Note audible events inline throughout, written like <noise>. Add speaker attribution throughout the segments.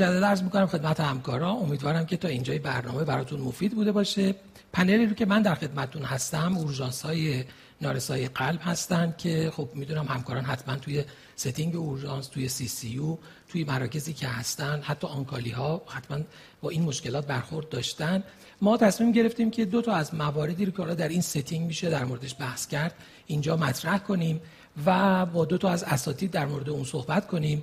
Speaker 1: مجدد عرض می‌کنم خدمت همکارا امیدوارم که تا اینجای برنامه براتون مفید بوده باشه. پنلی رو که من در خدمتتون هستم اورژانس های نارسایی قلب هستن که خب می‌دونم همکاران حتما توی setting اورژانس توی CCU توی مراکزی که هستن حتی on-call ی ها حتما با این مشکلات برخورد داشتن. ما تصمیم گرفتیم که دو تا از مواردی رو که در این setting میشه در موردش بحث کرد اینجا مطرح کنیم و با دو تا از اساتید در مورد اون صحبت کنیم.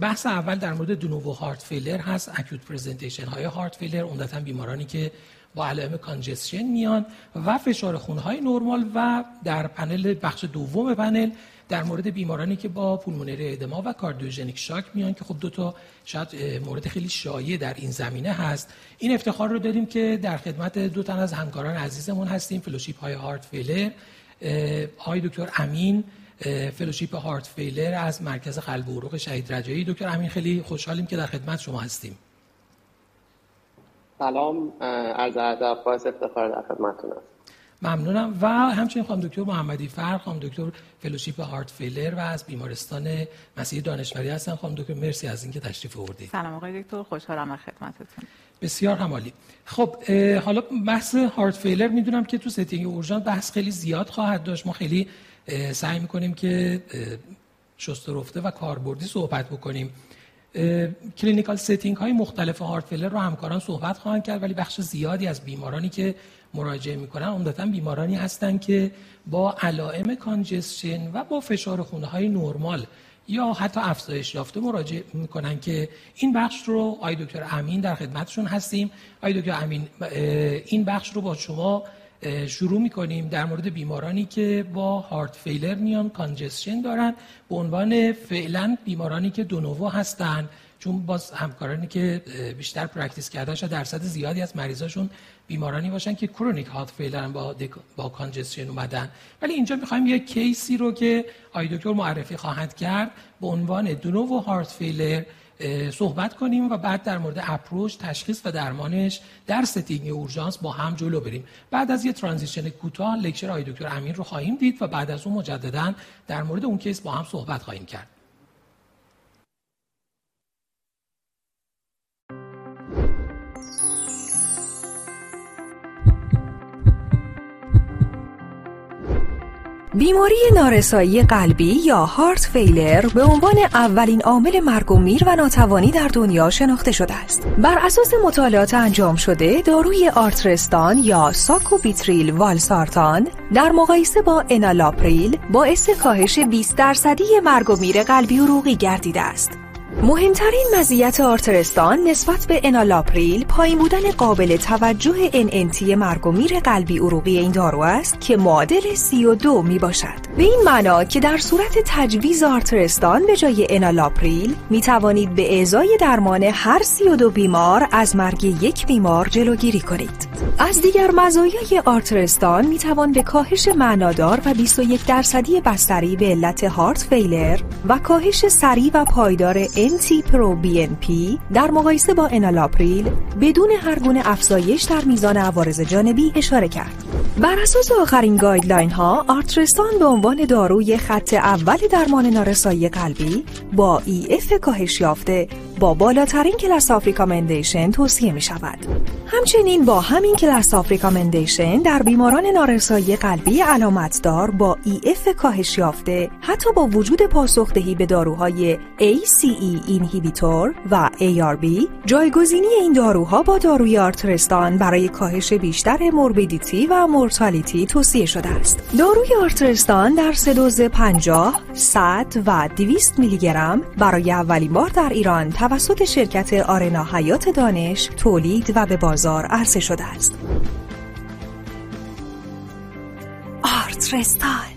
Speaker 1: بحث اول در مورد de novo heart failure هست acute presentation های heart failure عمدتا بیمارانی که با علائم congestion میان و فشار خون های نرمال و در پنل بخش دوم پنل در مورد بیمارانی که با pulmonary edema و cardiogenic shock میان که خب دو تا شاید مورد خیلی شایع در این زمینه هست. این افتخار رو داریم که در خدمت دو تن از همکاران عزیزمون هستیم fellowship های heart failure. آقای دکتر امین fellowship heart failure از مرکز قلب و عروق شهید رجایی. دکتر امین خیلی خوشحالیم که در خدمت شما هستیم.
Speaker 2: سلام عرض ادب باعث افتخار در خدمتتون هستم.
Speaker 1: ممنونم. و همچنین خانم دکتر محمدی فر خانم دکتر fellowship heart failure و از بیمارستان مسیح دانشوری هستن. خانم دکتر مرسی از اینکه تشریف آوردید.
Speaker 3: سلام آقای دکتر خوشحالم در خدمتتون.
Speaker 1: بسیار عالی. خب حالا بحث heart failure می‌دونم که تو setting اورژانس بحث خیلی زیاد خواهد داشت. ما خیلی سعی می‌کنیم که شسته رفته و کاربردی صحبت بکنیم. clinical setting های مختلف heart failure رو همکاران صحبت خواهند کرد ولی بخش زیادی از بیمارانی که مراجعه می‌کنن عمدتا بیمارانی هستند که با علائم congestion و با فشار خون های نرمال یا حتی افزایش یافته مراجعه می‌کنن که این بخش رو آی دکتر امین در خدمتشون هستیم. آی دکتر امین این بخش رو با شما شروع می‌کنیم در مورد بیمارانی که با heart failure میان congestion دارن به عنوان فعلا بیمارانی که de novo هستن چون باز همکارانی که بیشتر practice کردن شاید درصد زیادی از مریضاشون بیمارانی باشن که chronic heart failure با با congestion اومدن. ولی اینجا می‌خوایم یک case ی رو که آقای دکتر معرفی خواهند کرد به عنوان de novo heart failure صحبت کنیم و بعد در مورد approach تشخیص و درمانش در setting اورژانس با هم جلو بریم. بعد از یه transition کوتاه lecture آقای دکتر امین رو خواهیم دید و بعد از اون مجددا در مورد اون case با هم صحبت خواهیم کرد.
Speaker 4: بیماری نارسایی قلبی یا heart failure به عنوان اولین عامل مرگ و میر و ناتوانی در دنیا شناخته شده است. بر اساس مطالعات انجام شده، داروی آرترستان یا ساکوبیتریل والسارتان در مقایسه با انالاپریل باعث کاهش 20 درصدی مرگ و میر قلبی و روغی گردیده است. مهمترین مزیت آرترستان نسبت به انالاپریل پایین بودن قابل توجه NNT مرگ و میر قلبی عروقی این دارو است که معادل 32 می باشد. به این معنا که در صورت تجویز آرترستان به جای انالاپریل می توانید به ازای درمان هر 32 بیمار از مرگ یک بیمار جلوگیری کنید. از دیگر مزایای آرترستان می توان به کاهش معنادار و 21 درصدی بستری به علت heart failure و کاهش سریع و پایدار NT-proBNP در مقایسه با انالاپریل بدون هر گونه افزایش در میزان عوارض جانبی اشاره کرد. بر اساس آخرین guideline ها آرترستان به عنوان داروی خط اول درمان نارسایی قلبی با EF کاهش یافته با بالاترین class of recommendation توصیه می شود. همچنین با همین class of recommendation در بیماران نارسایی قلبی علامتدار با EF کاهش یافته حتی با وجود پاسخدهی به داروهای ACE inhibitor و ARB جایگزینی این داروها با داروی آرترستان برای کاهش بیشتر morbidity و mortality توصیه شده است. داروی آرترستان در سه دوز 50, 100 و 200 میلی گرم برای اولین بار در ایران توسط شرکت آرنا حیات دانش تولید و به بازار عرضه شده است. آرترستان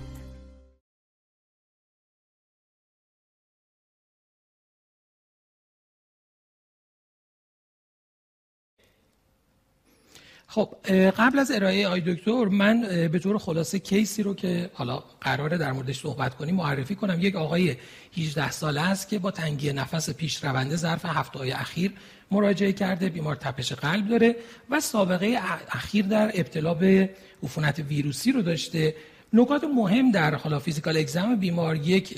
Speaker 1: خب قبل از ارائه آی دکتر من به طور خلاصه کیسی رو که حالا قراره در موردش صحبت کنیم معرفی کنم. یک آقای 18 ساله است که با تنگی نفس پیش رونده ظرف هفته های اخیر مراجعه کرده بیمار تپش قلب داره و سابقه اخیر در ابتلا به عفونت ویروسی رو داشته. نکات مهم در حالا physical exam بیمار یک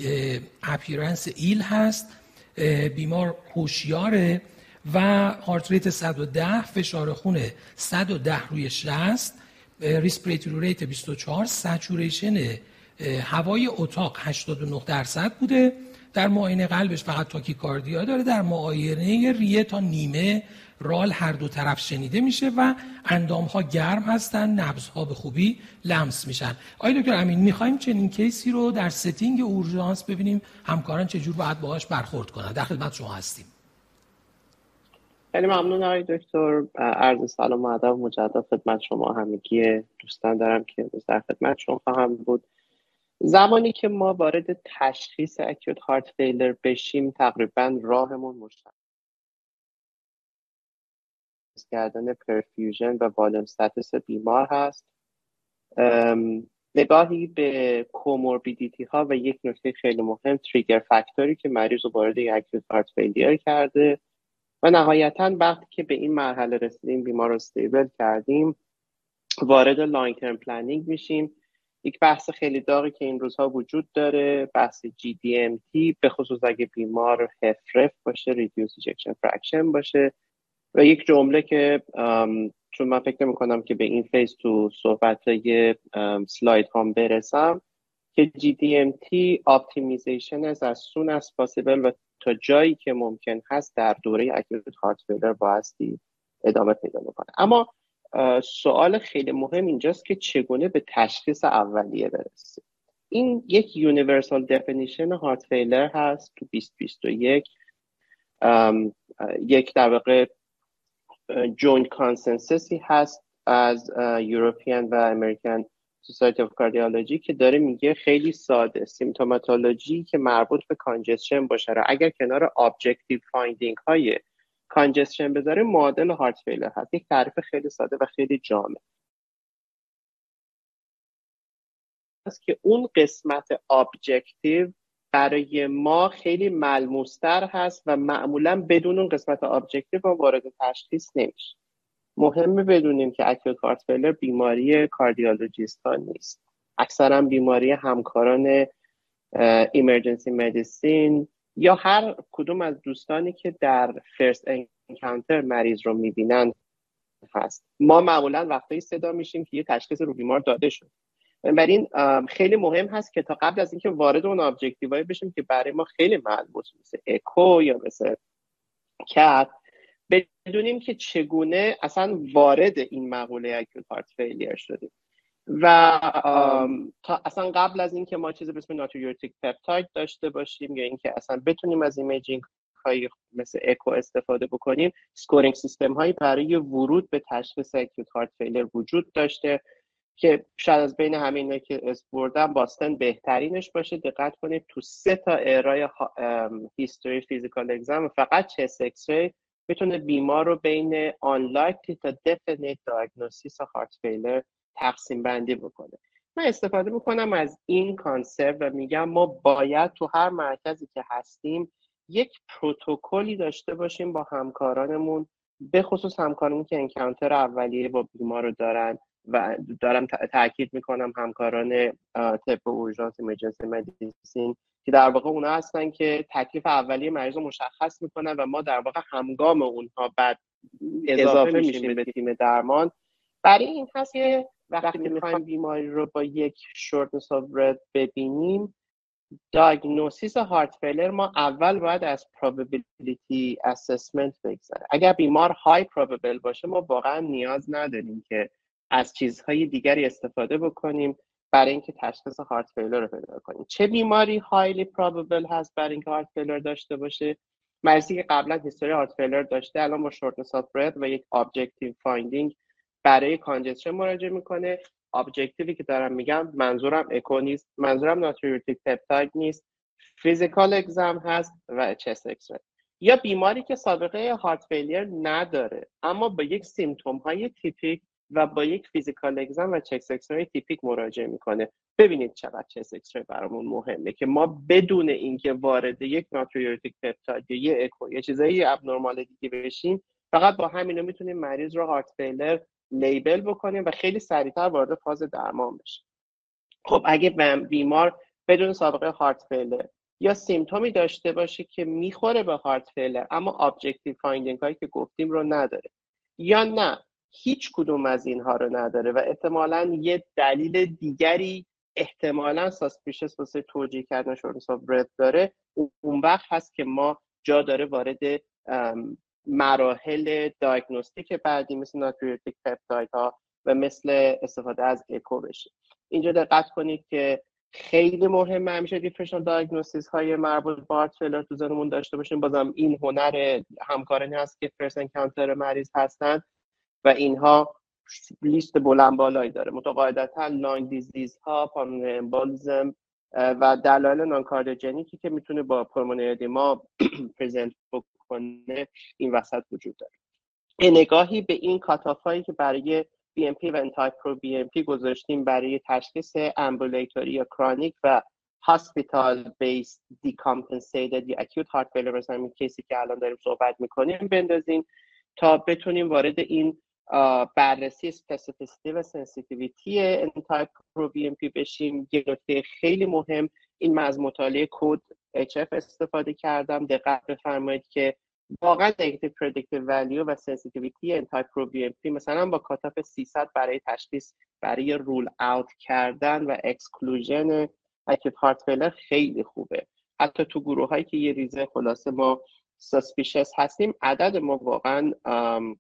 Speaker 1: appearance ill هست. بیمار هوشیاره. و heart rate 110 فشار خون 110 روی 60 respiratory rate 24 saturation هوای اتاق 89 درصد بوده. در معاینه قلبش فقط tachycardia داره در معاینه ریه تا نیمه رال هر دو طرف شنیده میشه و اندام ها گرم هستن نبض ها به خوبی لمس میشن. آقای دکتر امین می‌خوایم چنین case ی رو در setting اورژانس ببینیم؟ همکاران چجور باید باهاش برخورد کنن؟ در خدمت شما هستیم.
Speaker 2: خیلی ممنون آقای دکتر. عرض سلام و ادب. مجدد خدمت شما همگی دوستان دارم که در خدمت شما خواهم بود. زمانی که ما وارد تشخیص acute heart failure بشیم تقریبا راهمون مشخص کردن perfusion و volume status بیمار هست. نگاهی به comorbidity ها و یک نکته خیلی مهم trigger factor ی که مریض رو وارد acute heart failure کرده. و نهایتا وقتی که به این مرحله رسیدیم بیمار رو stable کردیم وارد long term planning میشیم. یک بحث خیلی داغی که این روزها وجود داره بحث GDMT به خصوص اگه بیمار HFrEF باشه reduced ejection fraction باشه. و یک جمله که چون من فکر نمی کنم که به این phase تو صحبت slide هم برسم که GDMT optimization از soon as possible و تا جایی که ممکن هست در دوره acute heart failure بایستی ادامه پیدا می‌کنه اما سوال خیلی مهم اینجاست که چگونه به تشخیص اولیه برسیم. این یک universal definition heart failure هست تو 2021 یک. در واقع joint consensus ی هست از European و American Society of Cardiology که داره میگه خیلی ساده. symptomatology ی که مربوط به congestion باشه. را اگر کنار objective finding های congestion بذاره معادل heart failure هست. یک تعریف خیلی ساده و خیلی جامع. است که اون قسمت objective برای ما خیلی ملموستر هست و معمولا بدون اون قسمت objective ما وارد تشخیص نمیشیم. مهمه بدونیم که acute failure بیماری cardiologist ها نیست. اکثرا بیماری همکاران emergency medicine یا هر کدوم از دوستانی که در first encounter مریض رو می‌بینن هست. ما معمولا وقتی صدا میشیم که یه تشخیص رو بیمار داده شد. بنابراین خیلی مهم هست که تا قبل از اینکه وارد اون objective های بشیم که برای ما خیلی ملموس مثل اکو یا مثل cath بدونیم که چگونه اصلا وارد این مقوله acute heart failure شدیم. و اصلا قبل از اینکه ما چیزی به اسم natriuretic peptide داشته باشیم یا اینکه اصلا بتونیم از imaging های مثل اکو استفاده بکنیم scoring system هایی برای ورود به تشخیص acute heart failure وجود داشته که شاید از بین همین که اسم بردم Boston بهترینش باشه. دقت کنید تو سه تا area ی history physical exam فقط chest X می‌تونه بیمار رو بین unlikely تا definite diagnosis heart failure تقسیم بندی بکنه. من استفاده می‌کنم از این concept و میگم ما باید تو هر مرکزی که هستیم یک پروتکلی داشته باشیم با همکارانمون به خصوص همکارانی که encounter اولیه با بیمار رو دارن. و دارم تاکید می‌کنم همکاران طب اورژانس emergency medicine که در واقع اونا هستن که تکلیف اولیه مریض رو مشخص می‌کنن و ما در واقع همگام اونها بعد اضافه میشیم به تیم. درمان. برای این هست که وقتی می‌خوایم بیماری رو با یک shortness of ببینیم diagnosis heart failure ما اول باید از probability assessment بگذره اگر بیمار های probable باشه ما واقعا نیاز نداریم که از چیزهای دیگری استفاده بکنیم برای اینکه تشخیص heart failure رو پیدا کنیم. چه بیماری highly probable هست برای اینکه heart failure داشته باشه؟ مریضی که قبلا history heart failure داشته الان با shortness of و یک objective finding برای congestion مراجعه می‌کنه. objective ی که دارم میگم منظورم اکو نیست منظورم natriuretic peptide نیست physical exam هست و chest X یا بیماری که سابقه heart failure نداره اما با یک symptom های typical و با یک physical exam و chest X-ray typical مراجعه می‌کنه. ببینید چقدر chest X-ray برامون مهمه که ما بدون اینکه وارد یک natriuretic peptide یا یه اکو یا چیزایی abnormal دیگه بشیم فقط با همینو می‌تونیم مریض رو heart failure label بکنیم و خیلی سریعتر وارد فاز درمان بشیم. خب اگه بیمار بدون سابقه heart failure یا symptom ی داشته باشه که می‌خوره به heart failure اما objective finding هایی که گفتیم رو نداره یا نه هیچ کدوم از اینها رو نداره و احتمالا یه دلیل دیگری احتمالا suspicious واسه توجیه کردن shortness of داره. اون وقت هست که ما جا داره وارد مراحل diagnostic بعدی مثل natriuretic peptide ها و مثل استفاده از اکو بشه. اینجا دقت کنید که خیلی مهمه همیشه differential diagnosis های مربوط به heart تو ذهنمون داشته باشیم. بازم این هنر همکارانی هست که first encounter مریض هستن. و اینها لیست بلند بالایی داره. قاعدتا lung disease ها pulmonary embolism و دلایل noncardiogenic ی که می‌تونه با pulmonary edema <clears throat> present بکنه این وسط وجود داره. نگاهی به این cutoff هایی که برای BNP و NT-proBNP گذاشتیم برای تشخیص ambulatory یا chronic و hospital based decompensated یا acute heart failure مثلا case ی که الان داریم صحبت می‌کنیم بندازیم تا بتونیم وارد این بررسی سپسیفیسیتی و سنسیتیویتی انتای پرو بی ام پی بشیم. یه نکته خیلی مهم این از مطالعه CoDE-HF استفاده کردم. دقت بفرمایید که واقعا نگتیو پردیکتیو ولیو و سنسیتیویتی انتای پرو بی ام پی مثلا با cutoff 300 برای تشخیص برای rule out کردن و exclusion acute heart failure خیلی خوبه. حتی تو گروه هایی که یه ریزه خلاصه ما suspicious هستیم. عدد ما واقعا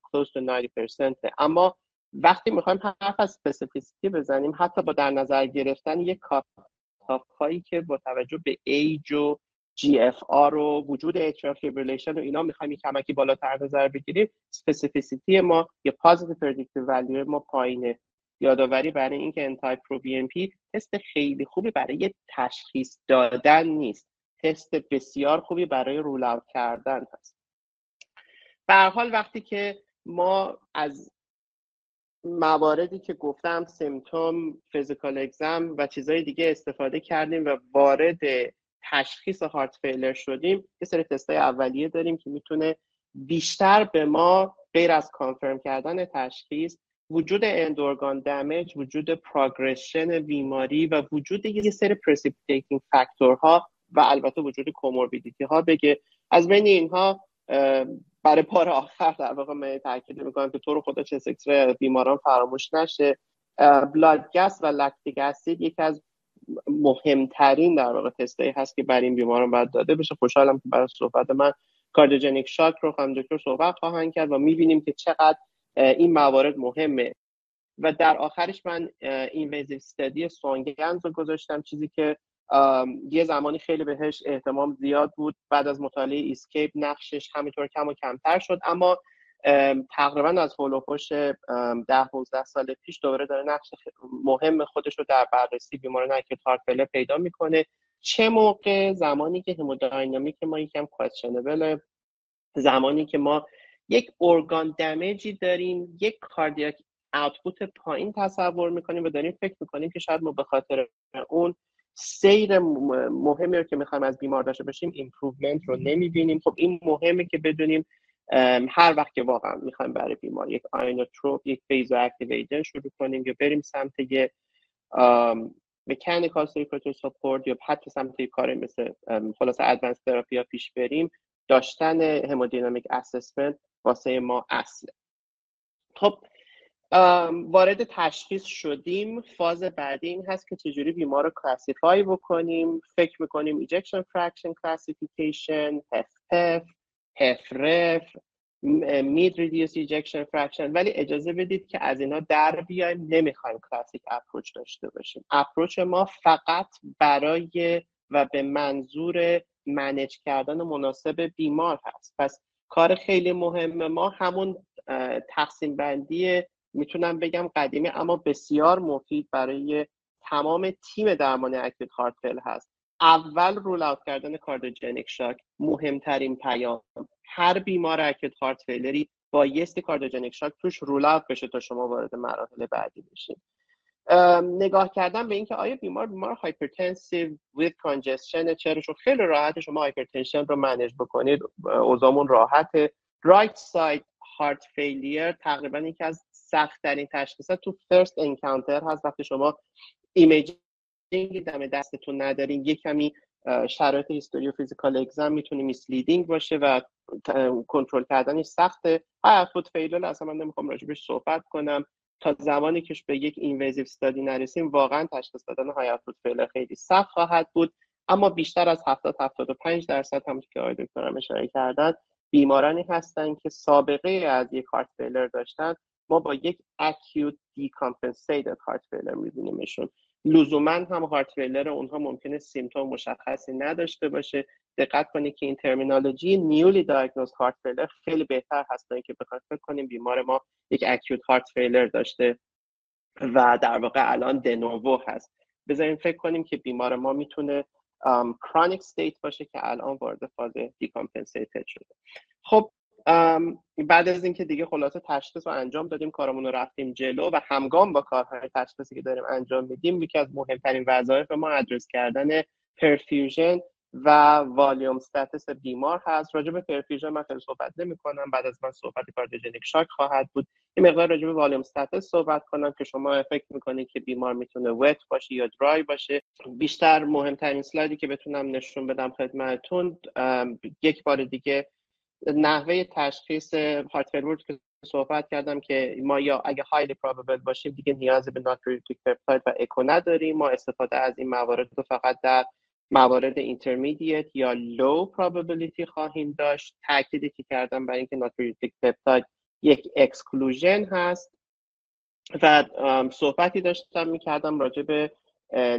Speaker 2: close to 90% اما وقتی می‌خوایم حرف از specificity بزنیم حتی با در نظر گرفتن یک cutoff هایی که با توجه به ایج و GFR و وجود atrial fibrillation و اینا می‌خوایم یک کمکی بالاتر نظر بگیریم specificity ما یا positive predictive value ما پایینه. یادآوری برای اینکه انتای پرو بی ام پی تست خیلی خوبی برای تشخیص دادن نیست. تست بسیار خوبی برای rule out کردن هست. به هر حال وقتی که ما از مواردی که گفتم symptom physical exam و چیزهای دیگه استفاده کردیم و وارد تشخیص heart failure شدیم یه سری تستای اولیه داریم که می‌تونه بیشتر به ما غیر از confirm کردن تشخیص وجود end-organ damage وجود progression بیماری و وجود یه سری precipitating factor ها و البته وجود comorbidity ها بگه. از بین اینها برای بار آخر در واقع من تاکید می‌کنم که تو رو خدا چه بیماران فراموش نشه. blood gas و lactic acid یکی از مهمترین در واقع تستایی هست که برای این بیماران باید داده بشه. خوشحالم که برای صحبت من cardiogenic shock رو خانم دکتر صحبت خواهند کرد و می‌بینیم که چقدر این موارد مهمه. و در آخرش من invasive study Swan-Ganz رو گذاشتم چیزی که یه زمانی خیلی بهش اهتمام زیاد بود. بعد از مطالعه ESCAPE نقشش همینطور کم و کمتر شد. اما تقریبا از حول و حوش ده 15 سال پیش دوباره داره نقش مهم خودش رو در بررسی بیماران acute failure پیدا می‌کنه. چه موقع؟ زمانی که hemodynamic ما یکم questionable زمانی که ما یک organ damage ی داریم یک cardiac output پایین تصور می‌کنیم و داریم فکر می‌کنیم که شاید ما به خاطر اون سیر مهمی رو که می‌خوایم از بیمار داشته باشیم improvement رو نمی‌بینیم. خب این مهمه که بدونیم هر وقت که واقعا می‌خوایم برای بیمار یک inotrope یک vasoactive شروع کنیم یا بریم سمت یه mechanical circulatory support یا حتی سمت یک کار مثل خلاص advanced therapy پیش بریم داشتن hemodynamic assessment واسه ما اصله. خب وارد تشخیص شدیم. فاز بعدی این هست که چجوری بیمار رو classify بکنیم. فکر می‌کنیم ejection fraction classification HFpEF HFrEF mid reduced ejection fraction ولی اجازه بدید که از اینا در بیایم. نمی‌خوایم classic approach داشته باشیم. approach ما فقط برای و به منظور manage کردن مناسب بیمار هست. پس کار خیلی مهم ما همون تقسیم بندی می‌تونم بگم قدیمی اما بسیار مفید برای تمام تیم درمان acute heart failure هست. اول rule out کردن cardiogenic shock مهمترین پیام. هر بیمار acute heart failure ی بایستی cardiogenic shock توش rule out بشه تا شما وارد مراحل بعدی بشین. نگاه کردن به اینکه آیا بیمار بیمار hypertensive with congestion چرا چون خیلی راحت شما hypertension رو manage بکنید. اوزامون راحته. right side heart failure تقریبا یکی از سخت ترین تشخیصات تو first encounter هست. وقتی شما imaging دم دستتون ندارین یه کمی شرایط و physical exam می‌تونه misleading باشه و کنترل کردنش سخته. high output failure اصلا من نمی‌خوام راجبش صحبت کنم. تا زمانی که به یک invasive study نرسیم واقعا تشخیص دادن high output failure خیلی سخت خواهد بود. اما بیشتر از 70 75 درصد هم که آقای دکترم اشاره کردن بیمارانی هستند که سابقه از یک heart failure داشتن. ما با یک acute decompensated heart failure میبینیمشون. لزوما هم heart failure اونها ممکنه symptom مشخصی نداشته باشه. دقت کنید که این terminology newly diagnosed heart failure خیلی بهتر هست تا اینکه بخوایم فکر کنیم بیمار ما یک acute heart failure داشته و در واقع الان de novo هست. بذاریم فکر کنیم که بیمار ما می‌تونه chronic state باشه که الان وارد فاز decompensated شده. خب بعد از اینکه دیگه خلاصه تشخیص رو انجام دادیم کارمون رو رفتیم جلو و همگام با کارهای تشخیصی که داریم انجام میدیم یکی از مهمترین وظایف ما ادرس کردن perfusion و volume status بیمار هست. راجع به perfusion من خیلی صحبت نمی کنم بعد از من صحبت cardiogenic shock خواهد بود. این مقدار راجع به volume status صحبت کنم که شما فکر می‌کنید که بیمار می‌تونه wet باشه یا dry باشه. بیشتر مهمترین سلایدی که بتونم نشون بدم خدمتتون یک بار دیگه نحوه تشخیص heart failure که صحبت کردم که ما یا اگه highly probable باشیم دیگه نیاز به natriuretic peptide و اکو نداریم. ما استفاده از این موارد رو فقط در موارد intermediate یا low probability خواهیم داشت. تاکیدی که کردم برای اینکه natriuretic peptide یک exclusion هست. و صحبتی داشتم می‌کردم راجع به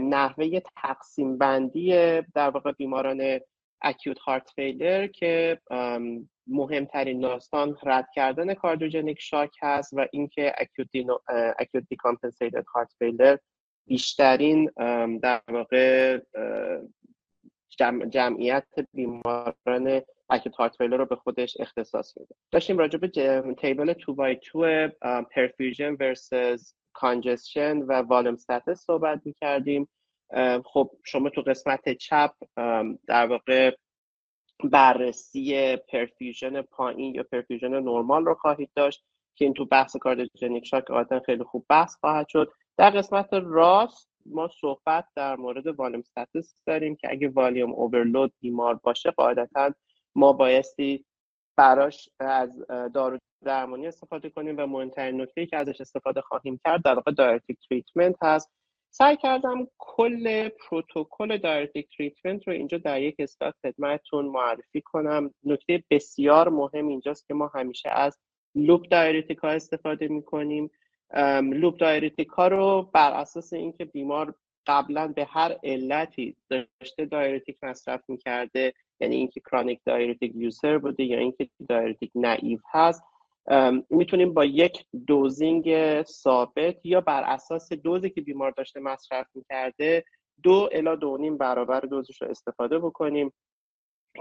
Speaker 2: نحوه تقسیم بندی در واقع بیماران acute heart failure که مهمترین داستان رد کردن cardiogenic shock هست و اینکه acute decompensated heart failure بیشترین در واقع جمعیت بیماران acute heart failure رو به خودش اختصاص میده. داشتیم راجع به table 2 by 2 perfusion versus congestion و volume status صحبت می‌کردیم. خب شما تو قسمت چپ در واقع بررسی perfusion پایین یا perfusion نرمال رو خواهید داشت که این تو بحث cardiogenic shock عادتا خیلی خوب بحث خواهد شد. در قسمت راست ما صحبت در مورد volume status داریم که اگه volume overload بیمار باشه قاعدتا ما بایستی براش از دارو درمانی استفاده کنیم و مهمترین نکته که ازش استفاده خواهیم کرد در واقع diuretic treatment هست. سعی کردم کل پروتکل diuretic treatment رو اینجا در یک اسلاید خدمتتون معرفی کنم. نکته بسیار مهم اینجاست که ما همیشه از loop diuretic ها استفاده می کنیم loop diuretic ها رو بر اساس اینکه بیمار قبلا به هر علتی داشته diuretic مصرف می‌کرده یعنی اینکه chronic diuretic user بوده یا اینکه diuretic naive هست می‌تونیم با یک dosing ثابت یا بر اساس دوزی که بیمار داشته مصرف می‌کرده دو الی دو نیم برابر دوزش رو استفاده بکنیم.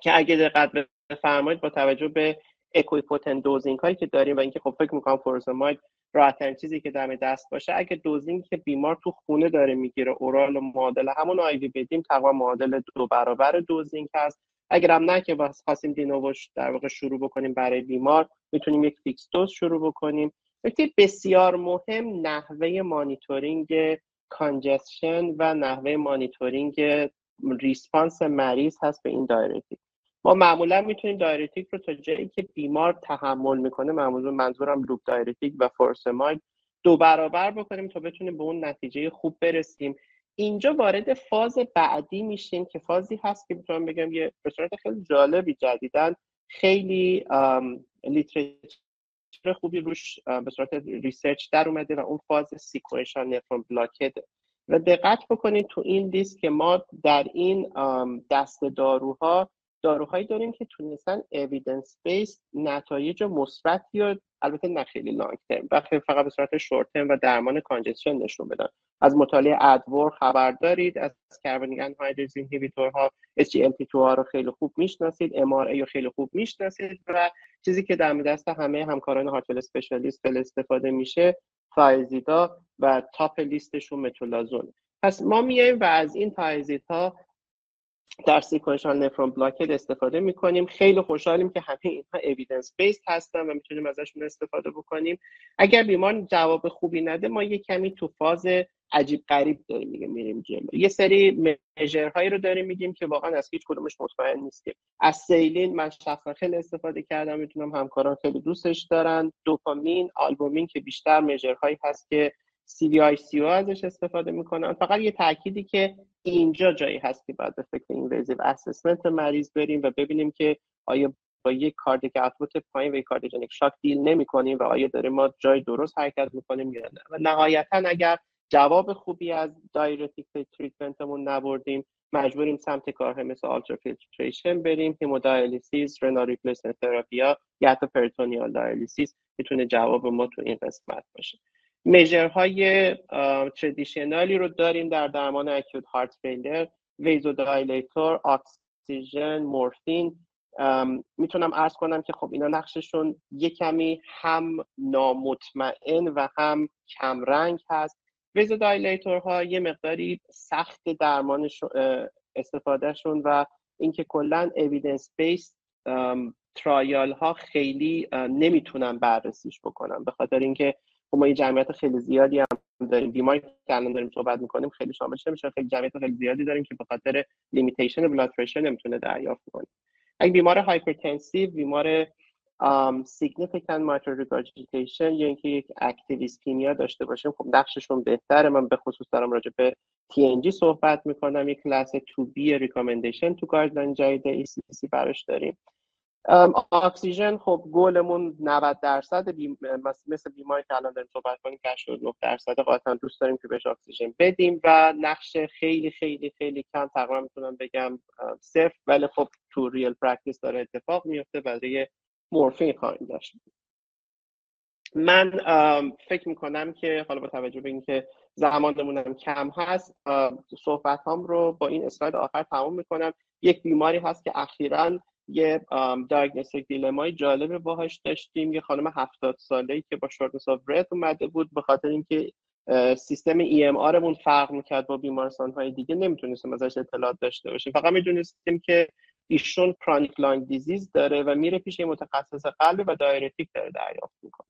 Speaker 2: که اگه دقت بفرمایید با توجه به equipotent dosing هایی که داریم و اینکه خب فکر می‌کنم فوروزماید راحتترین چیزی که دم دست باشه اگه dosing که بیمار تو خونه داره می‌گیره oral و معادل همون IV بدیم تقریبا معادل دو برابر dosing هست. اگر هم نه که خواستیم de novo ش در واقع شروع بکنیم برای بیمار می‌تونیم یک fixed dose شروع بکنیم. نکته بسیار مهم نحوه monitoring congestion و نحوه monitoring response مریض هست به این diuretic ما معمولا می‌تونیم diuretic رو تا جایی که بیمار تحمل می‌کنه معمولا منظورم loop diuretic و furosemide دو برابر بکنیم تا بتونیم به اون نتیجه خوب برسیم. اینجا وارد فاز بعدی میشیم که فازی هست که می‌تونم بگم یه به صورت خیلی جالبی جدیدن. خیلی literature خوبی روش به صورت research در اومده و اون فاز sequential nephron blockade و دقت بکنید تو این لیست که ما در این دست داروها داروهایی داریم که تونستن evidence based نتایج مثبتی یا البته نه خیلی long term و فقط به صورت short term و درمان congestion نشون بدن. از مطالعه ADVOR خبر دارید از carbonic anhydrase inhibitor ها SGLT2 ها رو خیلی خوب می‌شناسید MRA رو خیلی خوب می‌شناسید و چیزی که در دست همه همکاران heart failure specialist استفاده میشه thiazide ا و top list شون metolazone پس ما میایم و از این thiazide ها در sequential nephron blockade استفاده می‌کنیم. خیلی خوشحالیم که همه اینها evidence based هستن و می‌تونیم ازشون استفاده بکنیم. اگر بیمار جواب خوبی نده ما یک کمی تو فاز عجیب غریب داریم میگه میریم جلو. یه سری هایی رو داریم میگیم که واقعا از هیچ کدومش مطمئن نیستیم. از سیلین من شخصا خیلی استفاده کردم می‌تونم همکاران خیلی دوستش دارن. دوپامین آلبومین که بیشتر هایی هست که CVICO ازش استفاده می‌کنن. فقط یه تأکیدی که اینجا جایی هست که باید به فکر اینویزیو اسسمنت مریض بریم و ببینیم که آیا با یک cardiac output پایین و یک cardiogenic shock deal نمی‌کنیم و آیا داریم ما جای درست حرکت می‌کنیم یا نه. و نهایتا اگر جواب خوبی از diuretic treatment مون نبردیم مجبوریم سمت کار مثل ultrafiltration بریم hemodialysis renal replacement therapy ا یا حتی peritoneal dialysis می‌تونه جواب ما تو این قسمت باشه. measure های traditional ی رو داریم در درمان acute heart failure ویزودایلیتور اکسیژن مورفین. می‌تونم ارز کنم که خب اینا نقششون یه کمی هم نامطمئن و هم کمرنگ هست. ها یه مقداری سخت درمان استفادهشون و اینکه کلا اویدنس بیس ترایال ها خیلی نمی‌تونن بررسیش بکنم به خاطر اینکه خب ما یه جمعیت خیلی زیادی هم داریم. بیماری که الان داریم صحبت می‌کنیم خیلی شاملش نمیشه. خیلی جمعیت خیلی زیادی داریم که به خاطر limitation blood pressure نمی‌تونه دریافت کنه. اگه بیمار hypertensive بیمار mitral regurgitation یا اینکه یک active ischemia داشته باشیم خب نقششون بهتره. من به خصوص دارم راجع به TNG صحبت می‌کنم. یک کلاس 2B recommendation تو guideline جدید ESC براش داریم. اکسیژن خب گلمون 90 درصد مثل بیماری که الان داریم صحبت کنیم 89 درصد قاطعا دوست داریم که بهش اکسیژن بدیم و نقش خیلی خیلی خیلی کم تقریبا می‌تونم بگم صفر ولی خب تو real practice داره اتفاق میفته برای مورفین خواهیم داشت. من فکر می‌کنم که حالا با توجه به اینکه زمانمونم کم هست صحبت هم رو با این اسلاید آخر تمام می‌کنم. یک بیماری هست که اخیرا یه diagnostic dilemma ی جالب باهاش داشتیم. یه خانم هفتاد ساله ای که با shortness of breath اومده بود به خاطر اینکه سیستم EMR مون فرق می‌کرد با بیمارستان های دیگه. نمی‌تونستیم ازش اطلاعات داشته باشیم. فقط می‌دونستیم که ایشون chronic lung disease داره و میره پیش متخصص قلب و diuretic داره دریافت می‌کنه.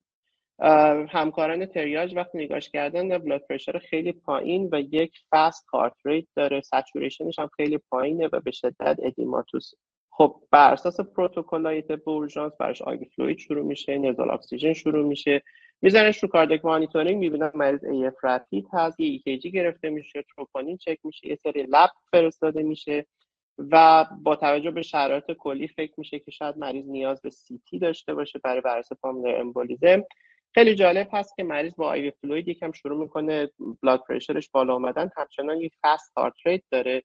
Speaker 2: همکاران تریاژ وقتی نگاش کردن blood pressure خیلی پایین و یک fast heart rate داره. saturation ش هم خیلی پایینه و به شدت edematous خب بر اساس پروتکلای طب اورژانس براش IV fluid شروع میشه nasal oxygen شروع میشه. می‌ذارنش رو cardiac monitoring می‌بینن مریض AF rapid هست یه EKG گرفته میشه تروپونین چک میشه یه سری lab فرستاده میشه و با توجه به شرایط کلی فکر میشه که شاید مریض نیاز به CT داشته باشه برای بررسی pulmonary embolism. خیلی جالب هست که مریض با IV fluid یکم شروع می‌کنه blood pressure ش بالا آمدن همچنان یک fast heart rate داره.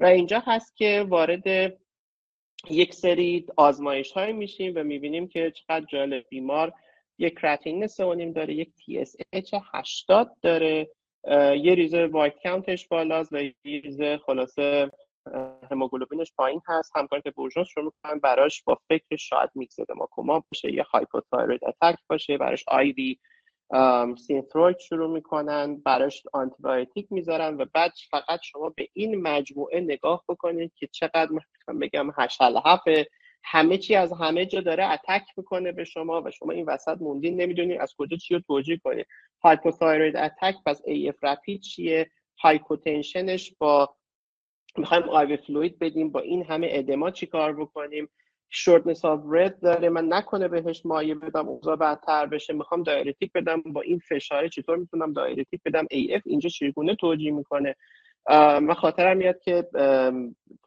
Speaker 2: و اینجا هست که وارد یک سری آزمایش های میشیم و می‌بینیم که چقدر جالب. بیمار یک کراتین سونیم داره یک اچ 80 داره یه ریزه وایت کانتش بالاست و یه ریزه خلاصه هموگلوبینش پایین هست. همکار که بورژانس شروع می‌کنن براش با فکر شاید میکس کما باشه یا هایپوتایروید اتک باشه براش آی وی سینتروید شروع می‌کنن براش آنتیبیوتیک می‌ذارن و بعد فقط شما به این مجموعه نگاه بکنید که چقدر می‌خوام بگم هشل هفه همه چی از همه جا داره attack می‌کنه به شما و شما این وسط موندین نمی‌دونید از کجا چی رو توجیه کنید hypothyroid attack پس AF rapid چیه؟ hypotension ش با می‌خوایم IV fluid بدیم با این همه edema چی کار بکنیم؟ shortness of breath داره. من نکنه بهش مایع بدم اوضاع بدتر بشه. می‌خوام diuretic بدم. با این فشاره چطور می‌تونم diuretic بدم؟ AF اینجا چگونه توجیه می‌کنه؟ من خاطرم میاد که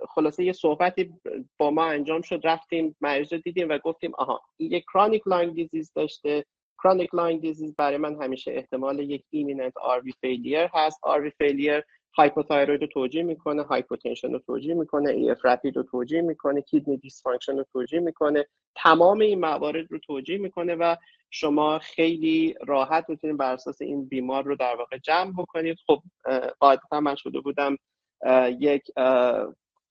Speaker 2: خلاصه یه صحبتی با ما انجام شد. رفتیم مریض دیدیم و گفتیم آها این یک chronic lung disease داشته. chronic lung disease برای من همیشه احتمال یک imminent RV failure هست. RV failure hypothyroid رو توجیه می‌کنه hypotension رو توجیه می‌کنه AF rapid رو توجیه می‌کنه kidney dysfunction رو توجیه می‌کنه تمام این موارد رو توجیه می‌کنه و شما خیلی راحت می‌تونید بر اساس این بیمار رو در واقع جمع بکنید. خب قاعدتا من شده بودم یک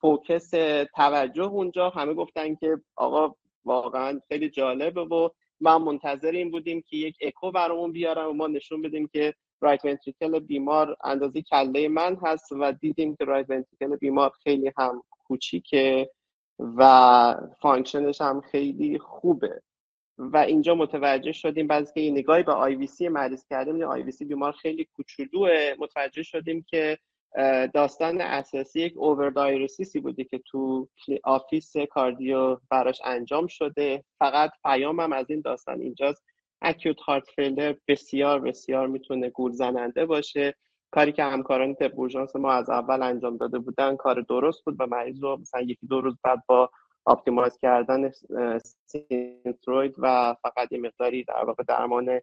Speaker 2: focus توجه اونجا. همه گفتن که آقا واقعا خیلی جالبه و ما منتظر این بودیم که یک اکو برامون بیارن و ما نشون بدیم که right ventricle بیمار اندازه کله من هست و دیدیم که right ventricle بیمار خیلی هم کوچیکه و function ش هم خیلی خوبه. و اینجا متوجه شدیم بعد که نگاهی به IVC مریض کردیم IVC بیمار خیلی کوچولوه. متوجه شدیم که داستان اساسی یک overdiuresis ی بوده که تو office cardio براش انجام شده. فقط پیامم از این داستان اینجاست. acute heart failure بسیار بسیار می‌تونه گول زننده باشه. کاری که همکاران طب ما از اول انجام داده بودن کار درست بود و مریض رو مثلا یکی دو روز بعد با optimize کردن Synthroid و فقط یه مقداری در واقع درمان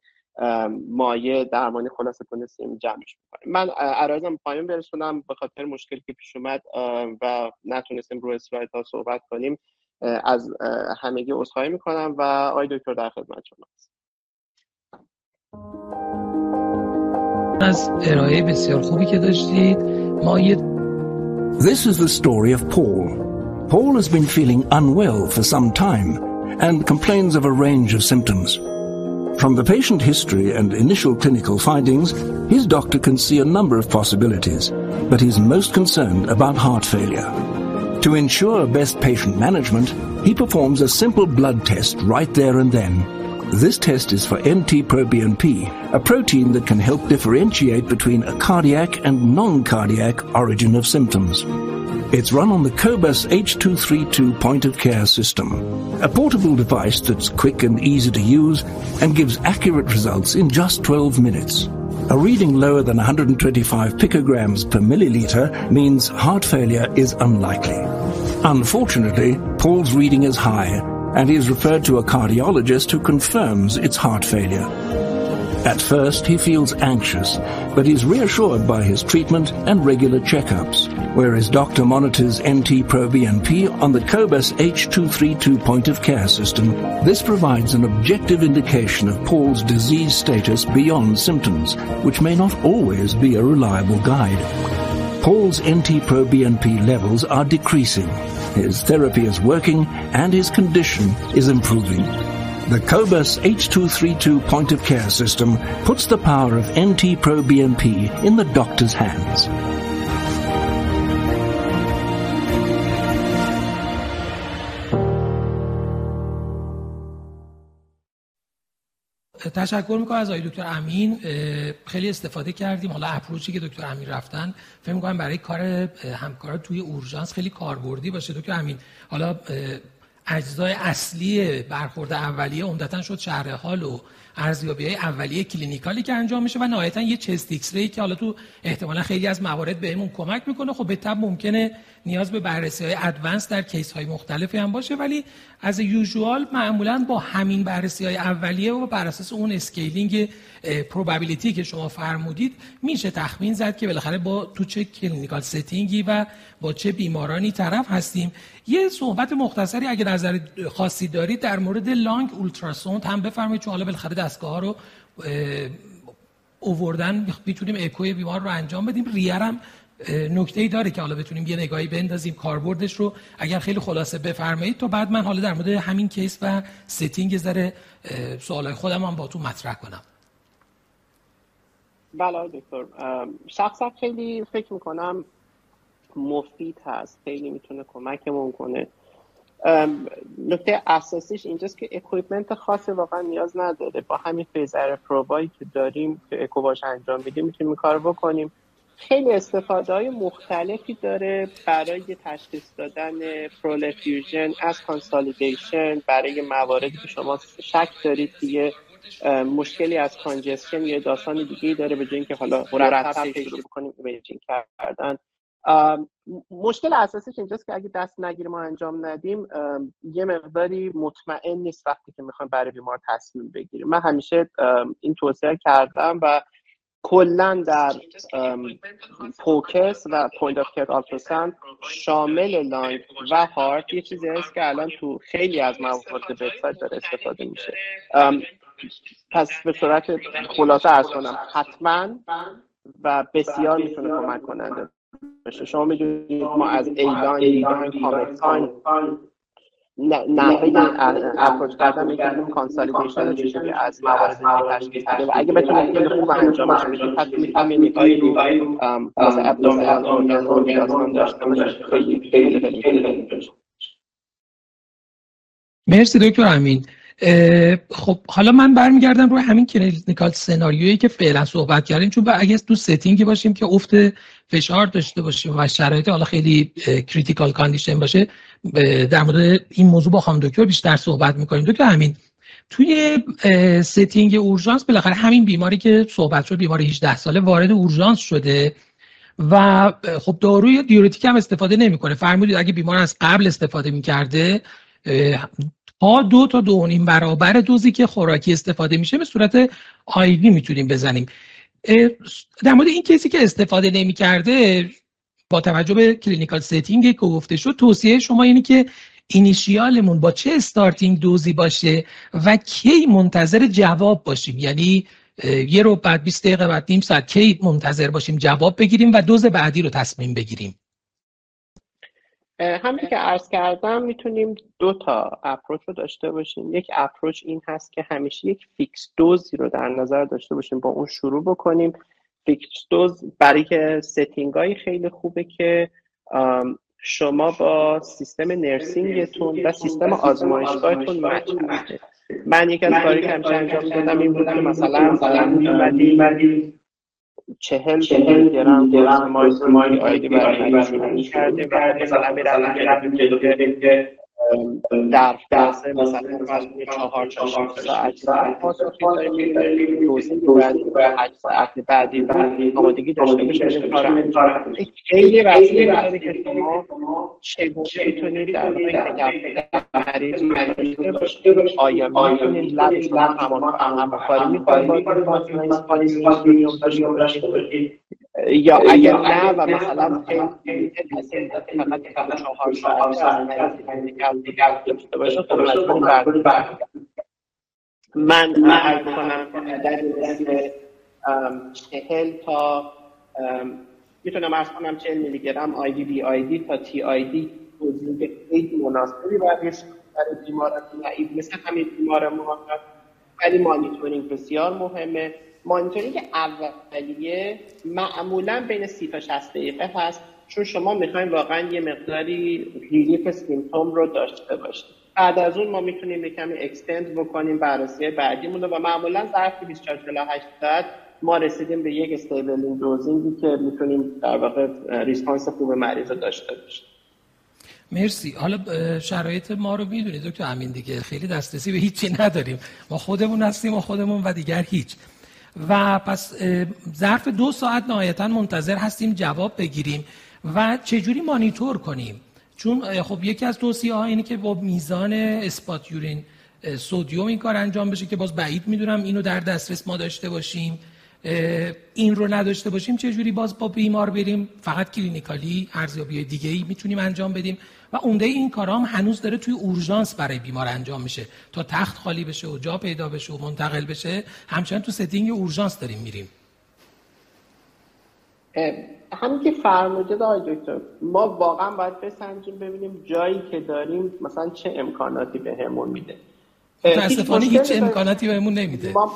Speaker 2: مایه درمانی خلاصه تونستیم جمعش بکنیم من عرضم پایین برسونم به خاطر مشکلی که پیش اومد و نتونستیم روی اسلاید ها صحبت کنیم. از همگی عذرخواهی می‌کنم و آقای دکتر در خدمت شما
Speaker 1: از ارائه بسیار خوبی که داشتید ما یه
Speaker 5: This is the story of Paul. Paul has been feeling unwell for some time and complains of a range of symptoms. From the patient history and initial clinical findings, his doctor can see a number of possibilities, but he's most concerned about heart failure. To ensure best patient management, he performs a simple blood test right there and then. this test is for NT-proBNP, a protein that can help differentiate between a cardiac and non-cardiac origin of symptoms. It's run on the Cobus H232 point-of-care system, a portable device that's quick and easy to use and gives accurate results in just 12 minutes. A reading lower than 125 picograms per milliliter means heart failure is unlikely. Unfortunately, Paul's reading is high, and he is referred to a cardiologist who confirms it's heart failure. At first, he feels anxious, but is reassured by his treatment and regular checkups, where his doctor monitors NT-proBNP on the Cobus H232 point-of-care system. This provides an objective indication of Paul's disease status beyond symptoms, which may not always be a reliable guide. Paul's NT-proBNP levels are decreasing. His therapy is working and his condition is improving. The Cobus H232 point of care system puts the power of NT Pro BNP in the doctor's hands.
Speaker 1: تشکر می‌کنم از آقای دکتر امین خیلی استفاده کردیم. حالا اپروچی که دکتر امین رفتن فکر می‌کنم برای کار همکارا توی اورژانس خیلی کاربردی باشه. دکتر امین حالا اجزای اصلی برخورد اولیه عمدتا شد شرح حال و ارزیابی های اولیه clinical ی که انجام میشه و نهایتا یه chest X-ray که حالا تو احتمالا خیلی از موارد بهمون کمک می‌کنه. خب به تبع ممکنه نیاز به بررسی های advanced در case های مختلفی هم باشه ولی از usual معمولا با همین بررسی های اولیه و بر اساس اون scaling probability که شما فرمودید میشه تخمین زد که بالاخره با تو چه clinical setting ی و با چه بیمارانی طرف هستیم. یه صحبت مختصری اگه نظر خاصی دارید در مورد lung ultrasound هم بفرمایید چون حالا بالاخره دستگاه ها رو آوردن می‌تونیم اکوی بیمار رو انجام بدیم. ریرم نکته ای داره که حالا بتونیم یه نگاهی بندازیم کاربردش رو. اگر خیلی خلاصه بفرمایید تو بعد من حالا در مورد همین case و setting ذره سوالای خودم هم با تو مطرح کنم.
Speaker 2: بله دکتر. شخصا خیلی فکر می‌کنم مفید هست. خیلی می‌تونه کمکمون کنه. نکته اساسیش اینجاست که equipment خاصی واقعا نیاز نداره. با همین phased probe هایی که داریم که اکو باش انجام میدیم می‌تونیم کار بکنیم. خیلی استفاده های مختلفی داره برای تشخیص دادن pleural effusion از consolidation برای مواردی که شما شک دارید دیگه مشکلی از congestion یا داستان دیگه داره به جای اینکه حالا مرتب شروع بکنیم imaging کردن. مشکل اساسیش اینجاست که اگه دست نگیریم و انجام ندیم یه مقداری مطمئن نیست وقتی که می‌خوایم برای بیمار تصمیم بگیریم. من همیشه این توصیه کردم و کلا در POCUS و point of care ultrasound شامل lung و heart یه چیزی هست که الان تو خیلی از موارد bedside داره استفاده میشه. پس به صورت خلاصه عرض کنم حتما و بسیار می‌تونه کمک کننده باشه شما می‌دونید ما از ایلان ایلان کامرسان نحوه اپروچ کردن میگردیم کانسالیدیشن چجوری از موارد تشخیص بده و اگه بتونیم خیلی خوب انجامش بدیم پس نگاهی رو واسه ابدومینال اورگان اورگان داشته باشیم خیلی خیلی
Speaker 1: مرسی دکتر امین خب حالا من برمیگردم روی همین کلینیکال سناریویی که فعلا صحبت کردیم چون اگه تو ستینگی باشیم که افت فشار داشته باشیم و شرایط حالا خیلی critical condition باشه در مورد این موضوع با خانم دکتر بیشتر صحبت می‌کنیم. دکتر همین توی setting اورژانس بالاخره همین بیماری که صحبت شد بیماری 18 ساله وارد اورژانس شده و خب داروی diuretic هم استفاده نمی‌کنه. فرمودید اگه بیمار از قبل استفاده می‌کرده تا دو تا دو نیم برابر دوزی که خوراکی استفاده میشه به صورت IV می‌تونیم بزنیم. در مورد این case ی که استفاده نمی‌کرده با توجه به clinical setting که گفته شد توصیه شما اینه که initial مون با چه starting dose ی باشه و کی منتظر جواب باشیم. یعنی یه رو بعد 20 دقیقه بعد نیم ساعت کی منتظر باشیم جواب بگیریم و دوز بعدی رو تصمیم بگیریم.
Speaker 2: همین که عرض کردم می‌تونیم دو تا approach رو داشته باشیم. یک approach این هست که همیشه یک fix dose ی رو در نظر داشته باشیم با اون شروع بکنیم. فیکس دوز برای ستینگ های خیلی خوبه که شما با سیستم نرسینگتون و سیستم آزمایشگاهتون مچ من یک از کاری که همیشه انجام دادم این بود که مثلا مثلا چهل چهل گرم گرم مایز آیدی برای کردیم و مثلا می‌رفتیم که در درس مثلا چهار چهار ساعت توضیح بعدی و هشت ساعت بعدی آمادگی داشته باشیم خیلی وسیله داره که شما چگونه می‌تونید در مریض مریض آیا می‌تونید لب شما همکاری می‌کنید یا اگر نه و مثلا خیلی فقط چهار ساعت داشته باشه خب مجبور من عرض کنم در چهل تا می‌تونم ارز کنم چهل میلی گرم آی دی بی آی دی تا تی آی دی توضیح خیلی مناسبی برای برای بیماران مثل همین بیمار موقت. ولی مانیتورینگ بسیار مهمه. مانیتورینگ اولیه معمولا بین سی تا 60 دقیقه هست چون شما می‌خوایم واقعا یه مقداری relief symptom رو داشته باشید بعد از اون ما می‌تونیم یه کمی extend بکنیم بررسی بعدیمون و معمولا ظرف 24 تا ساعت ما رسیدیم به یک stabling dosing ی که می‌تونیم در واقع response خوب مریض رو داشته باشیم.
Speaker 1: مرسی. حالا شرایط ما رو می‌دونید دکتر امین دیگه. خیلی دسترسی به هیچی نداریم. ما خودمون هستیم و خودمون و دیگر هیچ. و پس ظرف دو ساعت نهایتا منتظر هستیم جواب بگیریم و چجوری مانیتور کنیم؟ چون خب یکی از توصیه ها اینه که با میزان اسپات یورین سودیوم این کار انجام بشه که باز بعید می‌دونم اینو در دسترس ما داشته باشیم. این رو نداشته باشیم چه جوری باز با بیمار بریم؟ فقط کلینیکالی ارزیابی دیگه ای می‌تونیم انجام بدیم. و عمده این کارا هم هنوز داره توی اورژانس برای بیمار انجام میشه. تا تخت خالی بشه و جا پیدا بشه و منتقل بشه همچنان تو setting اورژانس داریم میریم.
Speaker 2: همین که فرمودید آقای دکتر ما واقعا باید بسنجیم ببینیم جایی که داریم مثلا چه امکاناتی بهمون به میده
Speaker 1: متاسفانه هیچ امکاناتی بهمون نمیده. ما...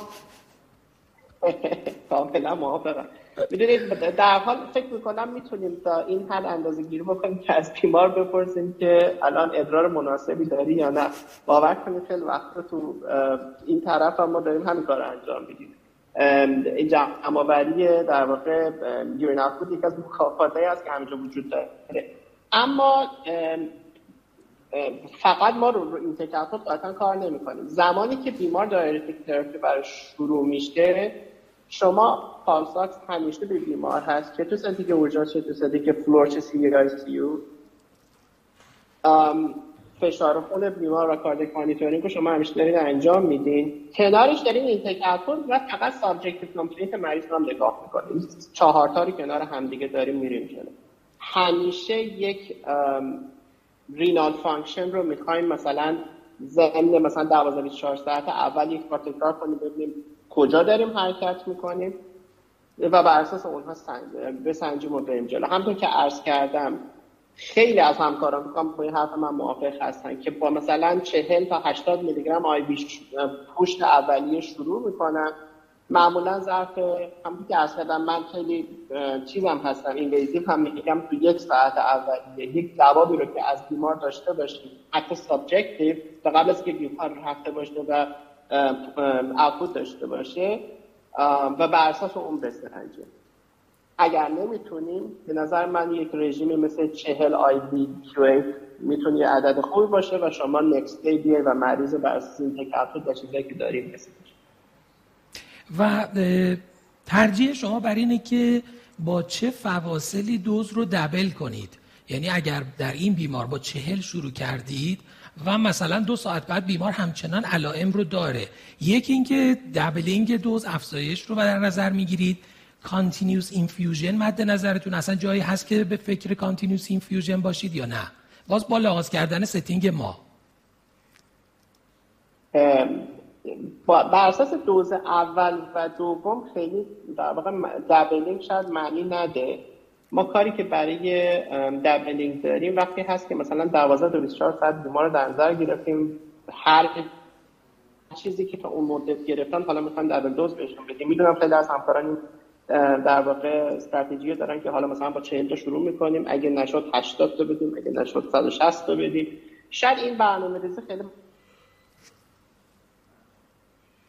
Speaker 1: <laughs>
Speaker 2: کاملا موافقم. می‌دونید در حال فکر می‌کنم می‌تونیم تا این حد اندازه گیری بکنیم که از بیمار بپرسیم که الان ادرار مناسبی داری یا نه. باور کنید خیلی وقت تو این طرف هم ما داریم همین کار انجام میدیم. این جمعآوری در واقع urine output یک از مکافاتی است که همینجا وجود داره. اما فقط ما رو, intake output قطعا کار نمی کنیم زمانی که بیمار diuretic therapy برای شروع میشه شما pulse ox همیشه به بیمار هست. که تو setting اورژانس چه تو setting floor چه CICU فشار خون بیمار و cardiac monitoring رو شما همیشه دارید انجام میدین. کنارش دارین intake output و فقط subjective complaint مریض هم نگاه می‌کنیم چهار تاری کنار همدیگه داریم میریم جلو. همیشه یک renal function رو می‌خوایم مثلا ضمن مثلا 12 24 ساعت اول یک بار تکرار کنیم ببینیم کجا داریم حرکت می‌کنیم؟ و بر اساس اونها بسنجیم و بریم جلو. همطور که عرض کردم خیلی از همکاران می‌کنم با این حرف من موافق هستن که با مثلا 40 تا 80 میلی گرم IV push اولیه شروع می‌کنن. معمولا ظرف هم که از من خیلی چیزم هستم این هم میگم تو یک ساعت اولیه. یک جوابی رو که از بیمار داشته باشیم حتی subjective تا قبل از که بیمار رفته باشه و output داشته باشه و بر اساس اون بسنجه. اگر نمی‌تونیم به نظر من یک رژیمی مثل چهل IV q می‌تونه یه عدد خوبی باشه و شما next day و مریض بر اساس intake که داریم
Speaker 1: و ترجیح شما بر اینه که با چه فواصلی دوز رو double کنید. یعنی اگر در این بیمار با چهل شروع کردید و مثلا دو ساعت بعد بیمار همچنان علائم رو داره. یکی اینکه doubling dose افزایش رو در نظر می‌گیرید. continuous infusion مد نظرتون. اصلا جایی هست که به فکر continuous infusion باشید یا نه؟ باز با لحاظ کردن setting ما.
Speaker 2: بر اساس دوز اول و دوم خیلی در واقع doubling شاید معنی نده. ما کاری که برای doubling داریم وقتی هست که مثلا 12 تا 24 ساعت بیمار رو در نظر گرفتیم هر چیزی که تا اون مدت گرفتن حالا می‌خوایم دبل دوز بهشون بدیم. می‌دونم خیلی از همکاران در واقع استراتژی دارن که حالا مثلا با 40 تا شروع می‌کنیم. اگه نشد 80 تا بدیم اگه نشد 160 تا بدیم. شاید این برنامه ریزی خیلی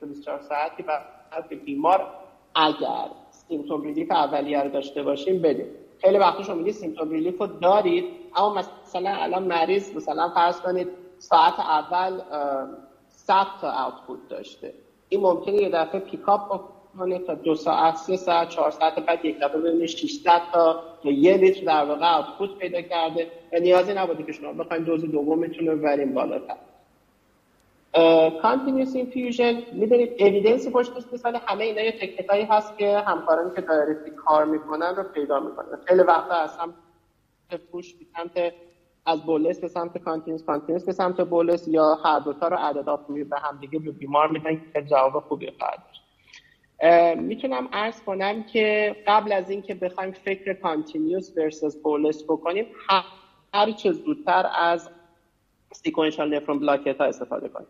Speaker 2: 24 ساعتی بعد به بیمار اگر سیمتوم ریلیف اولیه رو داشته باشیم بدیم. خیلی وقتا شما میگید سیمتوم ریلیف رو دارید. اما مثلا الان مریض مثلا فرض کنید ساعت اول 100 تا output داشته. این ممکنه یه دفعه pick up بکنه تا دو ساعت سه ساعت چهار ساعت بعد یک دفعه ببینید 600 تا یا یه لیتر در واقع output پیدا کرده. و نیازی نبوده که شما بخواید دوز دومتون رو ببریم بالاتر. continuous infusion می‌دونید evidence ی پشتش نیست ولی همه اینا یه تکنیکایی هست که همکارانی که diuretic کار می‌کنن رو پیدا می‌کنن. خیلی وقتا از سمت push به سمت از bolus به سمت continuous continuous به سمت bolus یا هر دوتا رو add به هم دیگه به بیمار میدن که جواب خوبی خواهد می‌تونم عرض کنم که قبل از اینکه بخوایم فکر continuous versus bolus بکنیم هر چه زودتر از sequential nephron blockade ها استفاده کنیم.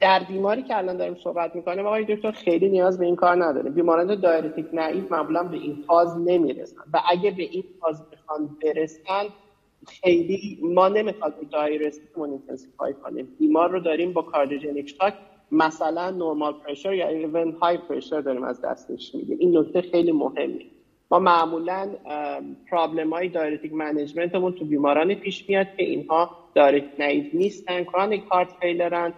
Speaker 2: در بیماری که الان داریم صحبت می‌کنیم آقای دکتر خیلی نیاز به این کار نداریم بیماران diuretic naive معمولا به این فاز نمی‌رسن. و اگه به این فاز بخوان برسن خیلی ما نمی‌خواد diuretic مون intensify کنیم. بیمار رو داریم با cardiogenic shock مثلا normal pressure یا even high pressure داریم از دستش میگیم این نکته خیلی مهمه. ما معمولا problem های diuretic management مون تو بیماران پیش میاد که اینها diuretic naive نیستن chronic heart failure ن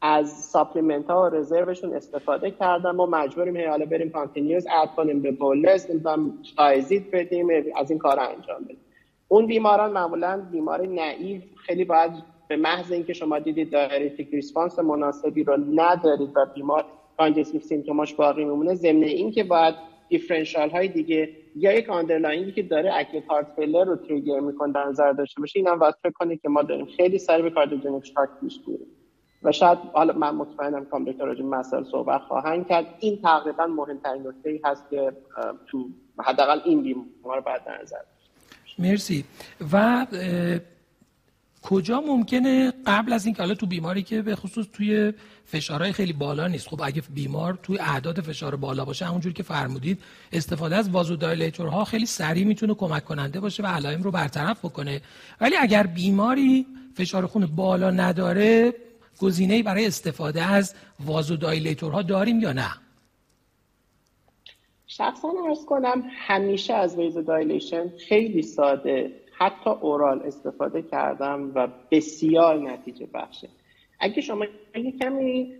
Speaker 2: از supplement ها و رزروشون استفاده کردن ما مجبوریم هی حالا بریم continuous add کنیم به bolus نمی‌دونم thiazide بدیم از این کار انجام بدیم. اون بیماران معمولا بیمار naive خیلی باید به محض اینکه شما دیدید diuretic response مناسبی رو ندارید و بیمار congestive symptom اش باقی میمونه ضمن اینکه باید differential های دیگه یا یک underlying ی که داره acute heart failure رو trigger می‌کنه در نظر داشته باشه اینم باید فکر که ما داریم خیلی سریع به cardiogenic shock پیش میریم. و شاید حالا من مطمئنم کامپیوتر راجع مسائل صحبت خواهند کرد. این تقریبا مهمترین نکته ای هست که تو حداقل این بیمار بعد نظر
Speaker 1: مرسی. و کجا ممکنه قبل از اینکه حالا تو بیماری که به خصوص توی فشارهای خیلی بالا نیست. خب اگه بیمار توی اعداد فشار بالا باشه همونجور که فرمودید استفاده از وازودایلیتورها خیلی سریع می‌تونه کمک کننده باشه و علائم رو برطرف بکنه. ولی اگر بیماری فشار خون بالا نداره گزینه برای استفاده از vasodilator ها داریم یا نه؟
Speaker 2: شخصا عرض کنم همیشه از vasodilation خیلی ساده حتی oral استفاده کردم و بسیار نتیجه بخشه. اگه شما یه کمی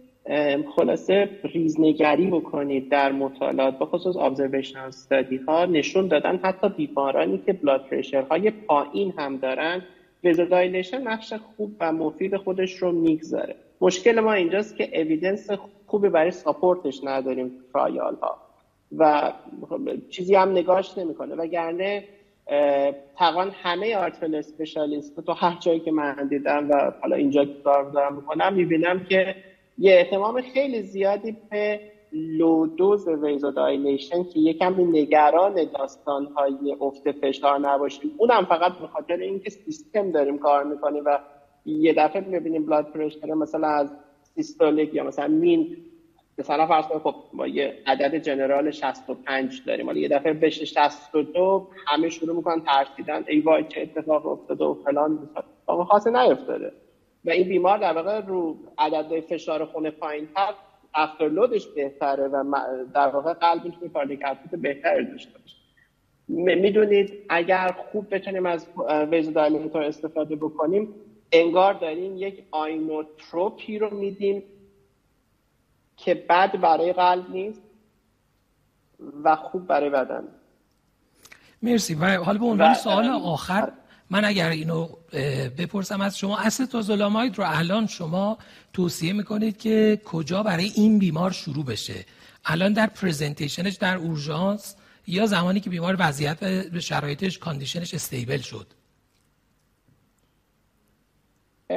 Speaker 2: خلاصه ریزنگری بکنید در مطالعات به خصوص observational study ها نشون دادن حتی بیمارانی که blood pressure های پایین هم دارن vasodilation نقش خوب و مفید خودش رو می‌گذاره. مشکل ما اینجاست که evidence خوبی برای support ش نداریم trial ها و چیزی هم نگاش نمی‌کنه. وگرنه تقریبا همه heart failure specialist تو هر جایی که من دیدم و حالا اینجا کار دارم می‌کنم می‌بینم که یه اهتمام خیلی زیادی به low dose vasodilation که یکم نگران داستان های افت فشار نباشیم. اونم فقط به خاطر اینکه سیستم داریم کار می‌کنیم و یه دفعه می‌بینیم بلاد پرشر مثلا از سیستولیک یا مثلا مین مثلا فرض کنید خب ما یه عدد جنرال 65 داریم. حالا یه دفعه بشه 62 همه شروع می‌کنن ترسیدن. ای وای چه اتفاق افتاده و فلان. اتفاق خاصی نیفتاده. و این بیمار در واقع رو عدد فشار خون پایینتر افترلودش بهتره و در واقع قلب می‌تونه کاردیک بهتری داشته باشه. می‌دونید اگر خوب بتونیم از vasodilator استفاده بکنیم انگار داریم یک inotrope ی رو میدیم که بد برای قلب نیست و خوب برای بدن.
Speaker 1: مرسی. و حالا به عنوان سوال آخر من اگر اینو بپرسم از شما acetazolamide رو الان شما توصیه می‌کنید که کجا برای این بیمار شروع بشه؟ الان در presentation ش در اورژانس یا زمانی که بیمار وضعیت به شرایطش condition ش stable شد؟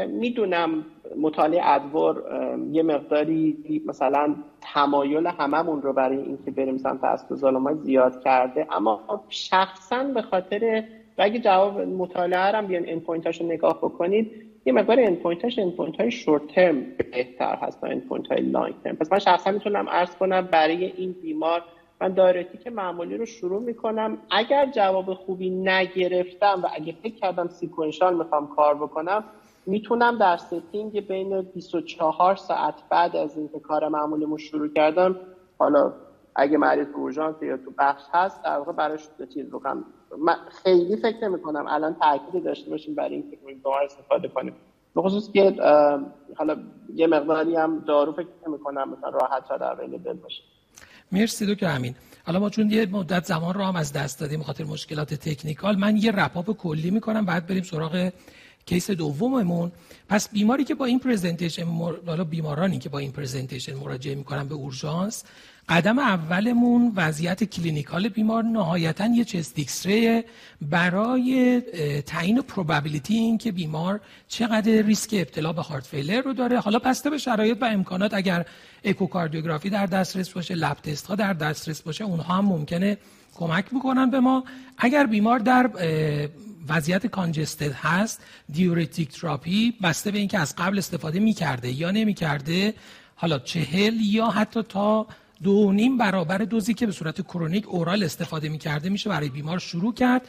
Speaker 2: می‌دونم مطالعه ADVOR یه مقداری مثلا تمایل هممون رو برای اینکه بریم سمت acetazolamide زیاد کرده اما شخصا به خاطر و اگه جواب مطالعه هم end point رو نگاه بکنید یه مقدار endpoint اش point های short term بهتر هست تا point های long term پس من شخصا می‌تونم عرض کنم برای این بیمار من diuretic معمولی رو شروع می‌کنم اگر جواب خوبی نگرفتم و اگه فکر کردم sequential می‌خوام کار بکنم می‌تونم در setting بین 24 ساعت بعد از اینکه کار معمولیمو شروع کردم حالا اگه مریض اورژانس یا تو بخش هست در واقع براش چیز بکنم من خیلی فکر نمی کنم الان تاکید داشته باشیم برای اینکه دارو استفاده کنیم. به خصوص که حالا یه مقداری هم دارو فکر نمی کنم مثلا راحت شده available باشه.
Speaker 1: مرسی دکتر امین. حالا ما چون یه مدت زمان رو هم از دست دادیم خاطر مشکلات technical من یه wrap up کلی می‌کنم بعد بریم سراغ case دوممون. پس بیماری که با این presentation حالا بیمارانی که با این presentation مراجعه می‌کنن به اورژانس قدم اولمون وضعیت clinical بیمار نهایتا یه chest برای تعیین probability این که بیمار چقدر ریسک ابتلا به heart failure رو داره. حالا بسته به شرایط و امکانات اگر اکوکاردیوگرافی در دسترس باشه لب تست ها در دسترس باشه اونها هم ممکنه کمک بکنن به ما. اگر بیمار در وضعیت کانجستد هست دیورتیک تراپی بسته به اینکه از قبل استفاده می‌کرده یا نمی‌کرده حالا چهل یا حتی تا دو نیم برابر دوزی که به صورت کرونیک اورال استفاده می‌کرده میشه برای بیمار شروع کرد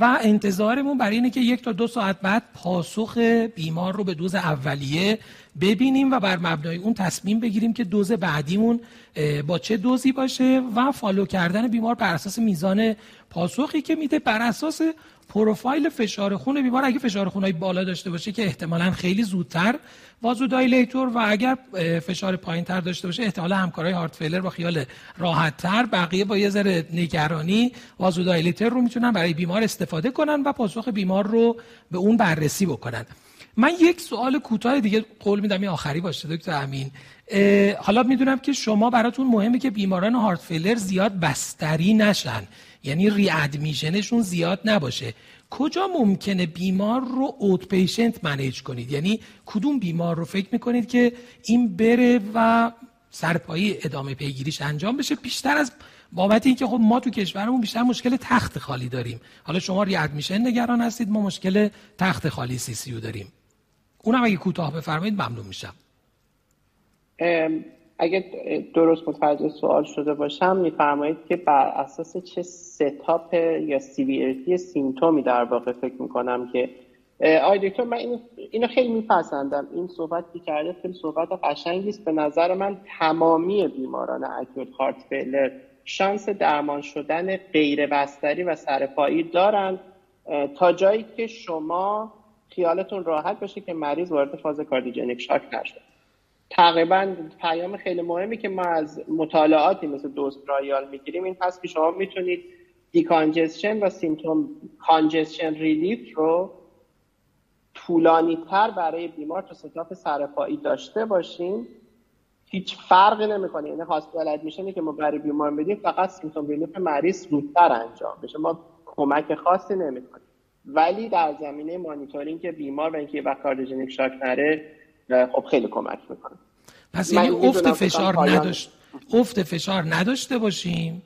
Speaker 1: و انتظارمون برای اینه که یک تا دو ساعت بعد پاسخ بیمار رو به دوز اولیه ببینیم و بر مبنای اون تصمیم بگیریم که دوز بعدیمون با چه دوزی باشه و follow کردن بیمار بر اساس میزان پاسخی که میده بر اساس پروفایل فشار خون بیمار اگه فشار خونای بالا داشته باشه که احتمالا خیلی زودتر vasodilator و اگر فشار پایین تر داشته باشه احتمالا همکارای heart failure با خیال راحت تر بقیه با یه ذره نگرانی vasodilator رو می‌تونن برای بیمار استفاده کنن و پاسخ بیمار رو به اون بررسی بکنن. من یک سوال کوتاه دیگه قول میدم این آخری باشه دکتر امین. حالا می‌دونم که شما براتون مهمه که بیماران هارت فیلر زیاد بستری نشن. یعنی ری ادمیشنشون زیاد نباشه. کجا ممکنه بیمار رو اوت پیشنت منیج کنید؟ یعنی کدوم بیمار رو فکر می‌کنید که این بره و سرپایی ادامه پیگیریش انجام بشه؟ بیشتر از بابت اینکه خب ما تو کشورمون بیشتر مشکل تخت خالی داریم. حالا شما ری ادمیشن نگران هستید ما مشکل تخت خالی CCU داریم. اونم اگه کوتاه بفرمایید ممنون میشم.
Speaker 2: اگه درست متوجه سوال شده باشم میفرمایید که بر اساس چه setup یا severity symptom ی در واقع فکر می‌کنم که آی دکتر من اینو, خیلی میپسندم. این صحبت که کرده خیلی صحبت قشنگی است. به نظر من تمامی بیماران acute heart failure شانس درمان شدن غیر بستری و سرپایی دارن. تا جایی که شما خیالتون راحت باشه که مریض وارد فاز cardiogenic shock نشد تقریبا پیام خیلی مهمی که ما از مطالعاتی مثل DOSE trial می‌گیریم این هست که شما می‌تونید decongestion و symptom congestion relief رو طولانی تر برای بیمار تا setup سرپایی داشته باشیم هیچ فرقی نمی‌کنه. یعنی hospital admission ی که ما برای بیمار بدیم فقط symptom relief مریض زودتر انجام بشه ما کمک خاصی نمی‌کنیم. ولی در زمینه مانیتورینگ بیمار و اینکه وقت cardiogenic shock نره خب خیلی کمک می‌کنه.
Speaker 1: پس یعنی افت فشار نداشت افت فشار نداشته باشیم.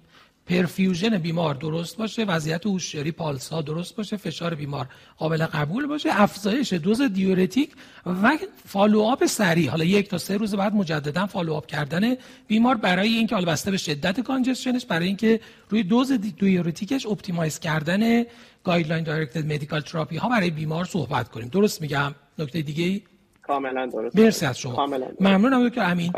Speaker 1: perfusion بیمار درست باشه وضعیت هوشیاری پالس ها درست باشه فشار بیمار قابل قبول باشه افزایش دوز diuretic و follow up سریع. حالا یک تا سه روز بعد مجددا follow up کردن بیمار برای اینکه حالا بسته به شدت congestion ش برای اینکه روی دوز diuretic ش optimize کردن guideline directed medical therapy ها برای بیمار صحبت کنیم. درست میگم؟ نکته دیگه ای
Speaker 2: کاملا درست.
Speaker 1: مرسی از شما. ممنونم دکتر امین.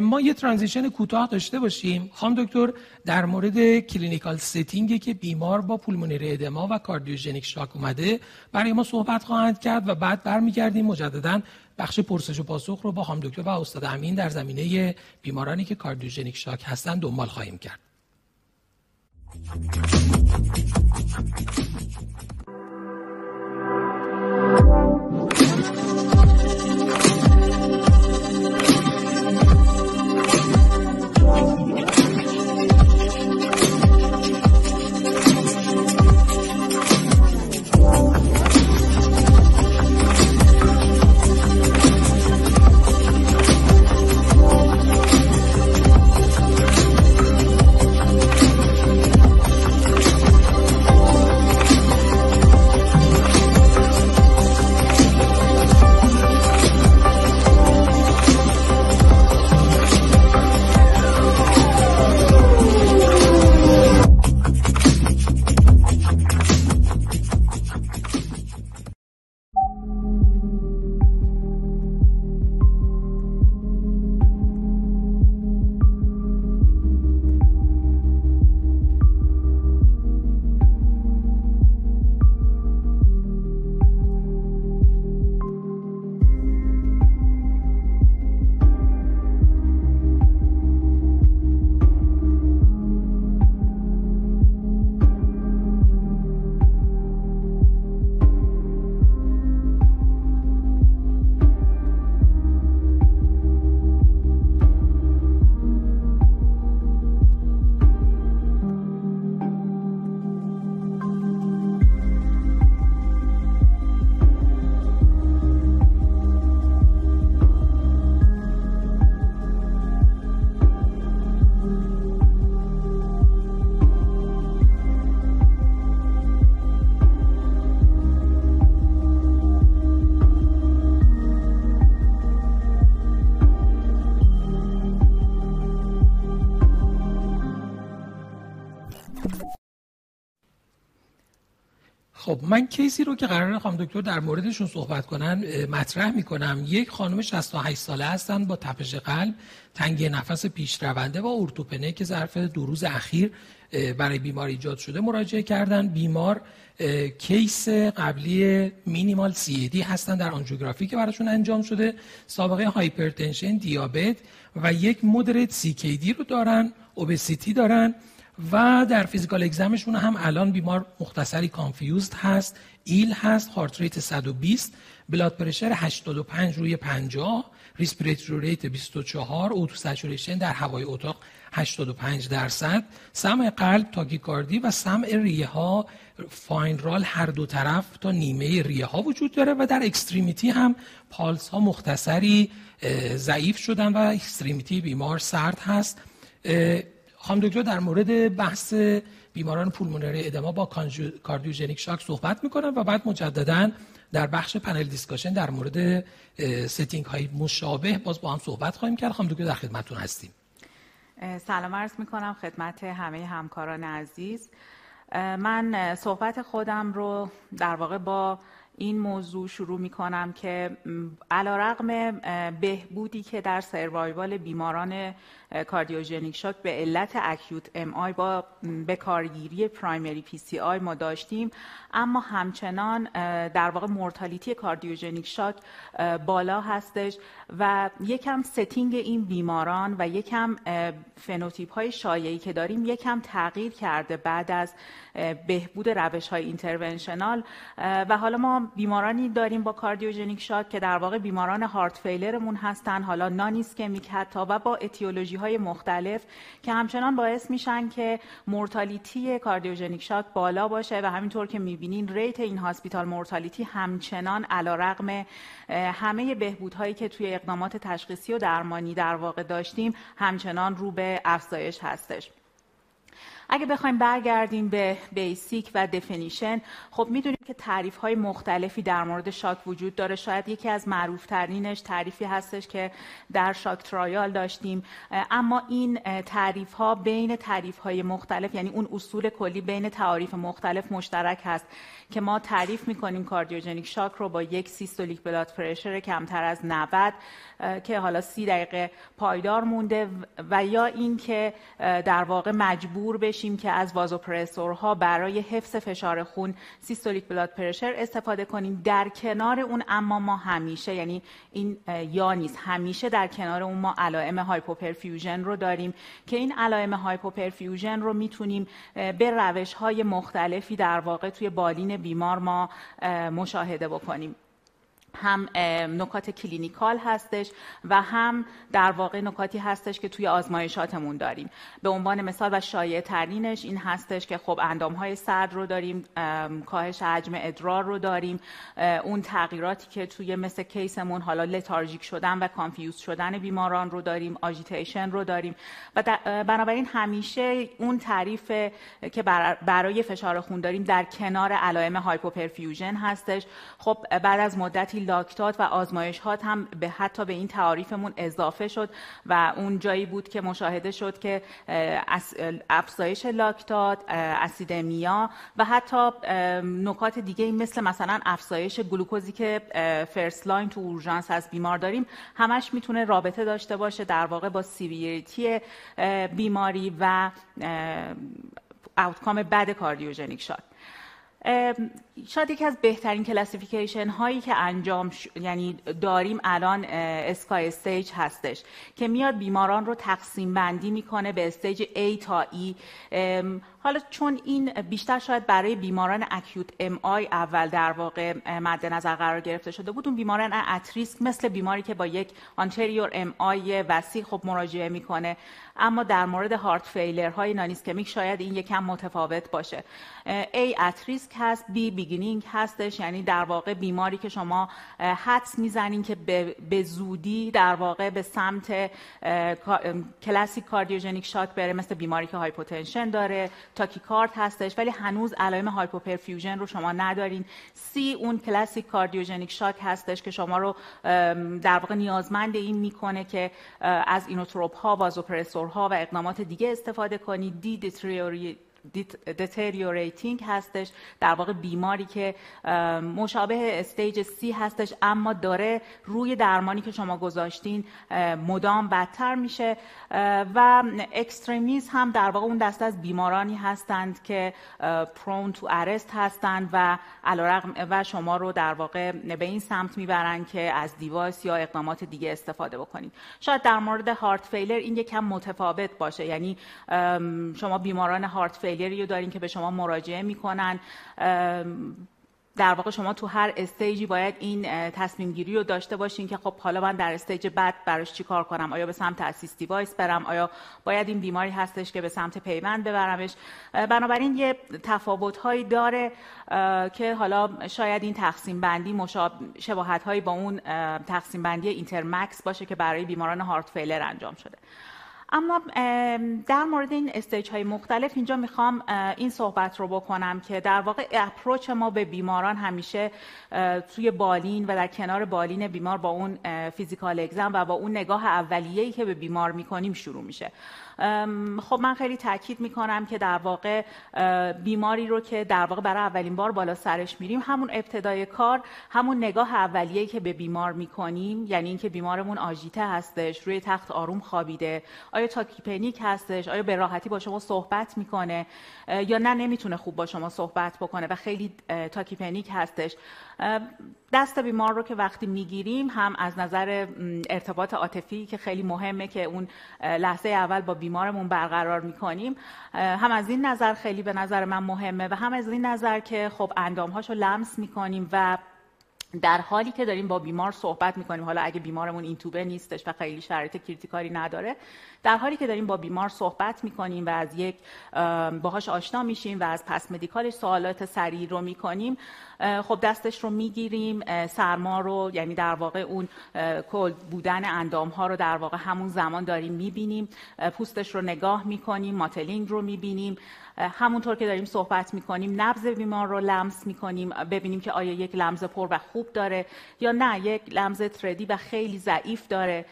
Speaker 1: ما یه transition کوتاه داشته باشیم. خانم دکتر در مورد clinical setting ی که بیمار با pulmonary edema و cardiogenic shock اومده برای ما صحبت خواهند کرد و بعد برمیگردیم مجددا بخش پرسش و پاسخ رو با خانم دکتر و استاد امین در زمینه بیمارانی که کاردیوژنیک شاک هستن دنبال خواهیم کرد. من case ی رو که قرار خانم دکتر در موردشون صحبت کنن مطرح می‌کنم. یک خانم 68 ساله هستن با تپش قلب تنگی نفس پیش رونده و ارتوپنه که ظرف دو روز اخیر برای بیمار ایجاد شده مراجعه کردن. بیمار case قبلی minimal CAD هستن در آنژیوگرافی که براشون انجام شده. سابقه hypertension دیابت و یک moderate CKD رو دارن obesity دارن. و در physical exam شون هم الان بیمار مختصری confused هست ill هست heart rate 120 blood pressure 85 روی 50 respiratory rate 24 O2 saturation در هوای اتاق 85 درصد سمع قلب تاکیکاردی و سمع ریه ها fine rale هر دو طرف تا نیمه ریه ها وجود داره و در extremity هم پالس ها مختصری ضعیف شدن و extremity بیمار سرد هست. خانم دکتر در مورد بحث بیماران pulmonary edema با cardiogenic shock صحبت می‌کنم و بعد مجددا در بخش panel discussion در مورد setting های مشابه باز با هم صحبت خواهیم کرد. خانم دکتر در خدمتتون هستیم.
Speaker 3: سلام عرض می‌کنم خدمت همه همکاران عزیز. من صحبت خودم رو در واقع با این موضوع شروع می کنم که علی‌رغم بهبودی که در survival بیماران cardiogenic shock به علت acute MI با به کارگیری primary PCI ما داشتیم. اما همچنان در واقع mortality cardiogenic shock بالا هستش و یکم setting این بیماران و یکم فنوتیپ های شایعی که داریم یکم تغییر کرده بعد از بهبود روش های interventional و حالا ما بیمارانی داریم با cardiogenic shock که در واقع بیماران heart failure مون هستن. حالا non-ischemic حتی و با اتیولوژی های مختلف که همچنان باعث میشن که mortality cardiogenic shock بالا باشه و همینطور که می‌بینین rate in-hospital mortality همچنان علی‌رغم همه بهبودهایی که توی اقدامات تشخیصی و درمانی در واقع داشتیم همچنان رو به افزایش هستش. اگه بخوایم برگردیم به basic و definition خب می‌دونیم که تعریف های مختلفی در مورد shock وجود داره. شاید یکی از معروف ترینش تعریفی هستش که در SHOCK trial داشتیم. اما این تعریف ها بین تعریف های مختلف یعنی اون اصول کلی بین تعاریف مختلف مشترک هست که ما تعریف می‌کنیم cardiogenic shock رو با یک systolic blood pressure کمتر از 90 که حالا سی دقیقه پایدار مونده و یا اینکه در واقع مجبور بشیم که از vasopressor ها برای حفظ فشار خون systolic blood pressure استفاده کنیم در کنار اون اما ما همیشه یعنی این یا نیست همیشه در کنار اون ما علائم hypoperfusion رو داریم که این علائم hypoperfusion رو می‌تونیم به روش های مختلفی در واقع توی بالین بیمار ما مشاهده بکنیم. هم نکات clinical هستش و هم در واقع نکاتی هستش که توی آزمایشاتمون داریم. به عنوان مثال و شایع ترینش این هستش که خب اندام های سرد رو داریم کاهش حجم ادرار رو داریم. اون تغییراتی که توی mental status مون حالا lethargic شدن و confuse شدن بیماران رو داریم agitation رو داریم. و بنابراین همیشه اون تعریف که برای فشار خون داریم در کنار علائم hypoperfusion هستش. خب بعد از مدتی لاکتات و آزمایش هم به حتی به این تعاریفمون اضافه شد و اون جایی بود که مشاهده شد که افزایش لاکتات acidemia و حتی نکات دیگه مثل مثلا افزایش گلوکوزی که first line تو اورژانس از بیمار داریم همش می‌تونه رابطه داشته باشه در واقع با severity بیماری و outcome بد cardiogenic shock شاید یکی از بهترین classification هایی که انجام یعنی داریم الان SCAI stage هستش که میاد بیماران رو تقسیم بندی می‌کنه به stage A تا E. حالا چون این بیشتر شاید برای بیماران acute MI اول در واقع مد نظر قرار گرفته شده بود اون بیماران at risk مثل بیماری که با یک anterior MI وسیع خب مراجعه می‌کنه. اما در مورد heart failure های non-ischemic شاید این یکم متفاوت باشه. A at risk هست B beginning هستش یعنی در واقع بیماری که شما حدس می‌زنین که به زودی در واقع به سمت classic cardiogenic shock بره مثل بیماری که hypotension داره tachycard هستش ولی هنوز علائم hypoperfusion رو شما ندارین. C اون classic cardiogenic shock هستش که شما رو در واقع نیازمند این می‌کنه که از inotrope ها vasopressor ها و اقدامات دیگه استفاده کنید. D deteriorating هستش. در واقع بیماری که مشابه stage C هستش اما داره روی درمانی که شما گذاشتین مدام بدتر میشه. و extremis هم در واقع اون دسته از بیمارانی هستند که prone to arrest هستند و و شما رو در واقع به این سمت می‌برن که از device یا اقدامات دیگه استفاده بکنید. شاید در مورد heart failure این یکم متفاوت باشه. یعنی شما بیماران heart failure ی رو دارین که به شما مراجعه می‌کنن. در واقع شما تو هر stage ی باید این تصمیم گیری رو داشته باشین که خب حالا من در stage بعد براش چی کار کنم؟ آیا به سمت assist device برم؟ آیا باید این بیماری هستش که به سمت پیوند ببرمش؟ بنابراین یه تفاوت هایی داره که حالا شاید این تقسیم بندی شباهت هایی با اون تقسیم بندی INTERMACS باشه که برای بیماران heart failure انجام شده. اما در مورد این stage های مختلف اینجا می‌خوام این صحبت رو بکنم که در واقع approach ما به بیماران همیشه توی بالین و در کنار بالین بیمار با اون physical exam و با اون نگاه اولیه‌ای که به بیمار می‌کنیم شروع میشه. خب من خیلی تاکید می‌کنم که در واقع بیماری رو که در واقع برای اولین بار بالا سرش میریم همون ابتدای کار همون نگاه اولیه‌ای که به بیمار می‌کنیم یعنی اینکه بیمارمون آژیته هستش روی تخت آروم خوابیده آیا tachypneic هستش آیا به راحتی با شما صحبت می‌کنه یا نه نمی‌تونه خوب با شما صحبت بکنه و خیلی tachypneic هستش. دست بیمار رو که وقتی می‌گیریم هم از نظر ارتباط عاطفی که خیلی مهمه که اون لحظه اول با بیمارمون برقرار می‌کنیم هم از این نظر خیلی به نظر من مهمه و هم از این نظر که خب اندامهاشو لمس می‌کنیم و در حالی که داریم با بیمار صحبت می‌کنیم حالا اگه بیمارمون این توبه نیستش و خیلی شرایط کریتیکاری نداره در حالی که داریم با بیمار صحبت می‌کنیم و از یک باهاش آشنا میشیم و از پس مدیکالش سوالات سریع رو می‌کنیم خب دستش رو می‌گیریم سرما رو یعنی در واقع اون کل بودن اندام ها رو در واقع همون زمان داریم می‌بینیم پوستش رو نگاه می‌کنیم ماتلینگ رو می‌بینیم همونطور که داریم صحبت می‌کنیم نبض بیمار رو لمس می‌کنیم ببینیم که آیا یک لمس پر و خوب داره یا نه یک لمس تردی و خیلی ضعیف داره.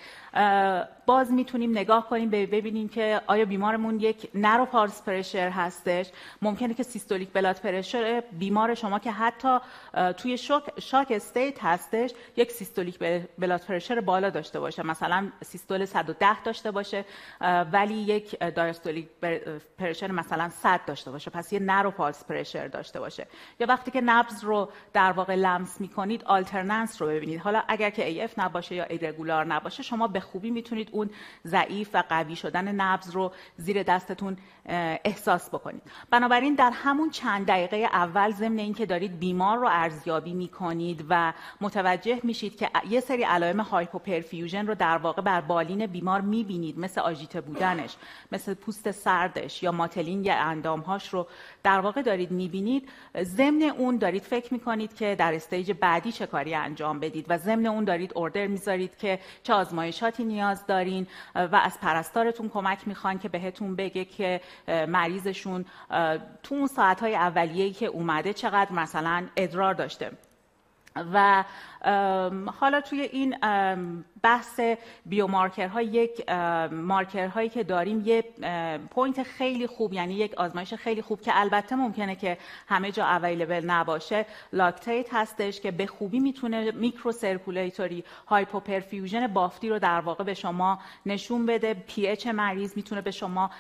Speaker 3: باز می‌تونیم نگاه کنیم ببینیم که آیا بیمارمون یک نرو پارس پرشر هستش. ممکنه که systolic blood pressure بیمار شما که حتی توی shock, shock state هستش یک systolic blood pressure بالا داشته باشه. مثلا systole 110 داشته باشه ولی یک diastolic pressure مثلا 100 داشته باشه. پس یه narrow pulse pressure داشته باشه. یا وقتی که نبض رو در واقع لمس می‌کنید alternans رو ببینید. حالا اگر که AF نباشه یا irregular نباشه شما به خوبی می‌تونید اون ضعیف و قوی شدن نبض رو زیر دستتون احساس بکنید. بنابراین در همون چند دقیقه اول ضمن اینکه دارید بیمار رو ارزیابی می‌کنید و متوجه میشید که یه سری علائم hypoperfusion رو در واقع بر بالین بیمار می‌بینید مثل agitée بودنش مثل پوست سردش یا mottling اندامهاش رو در واقع دارید می‌بینید. ضمن اون دارید فکر می‌کنید که در stage بعدی چه کاری انجام بدید و ضمن اون دارید order می‌ذارید که چه آزمایشاتی نیاز دارین و از پرستارتون کمک می‌خواین که بهتون بگه که مریضشون تو اون ساعتهای اولیه‌ای که اومده چقدر مثلا ادرار داشته. و حالا توی این بحث biomarker ها یک مارکرهایی که داریم یه point خیلی خوب یعنی یک آزمایش خیلی خوب که البته ممکنه که همه جا available نباشه. lactate هستش که به خوبی می‌تونه microcirculatory hypoperfusion بافتی رو در واقع به شما نشون بده. pH مریض می‌تونه به شما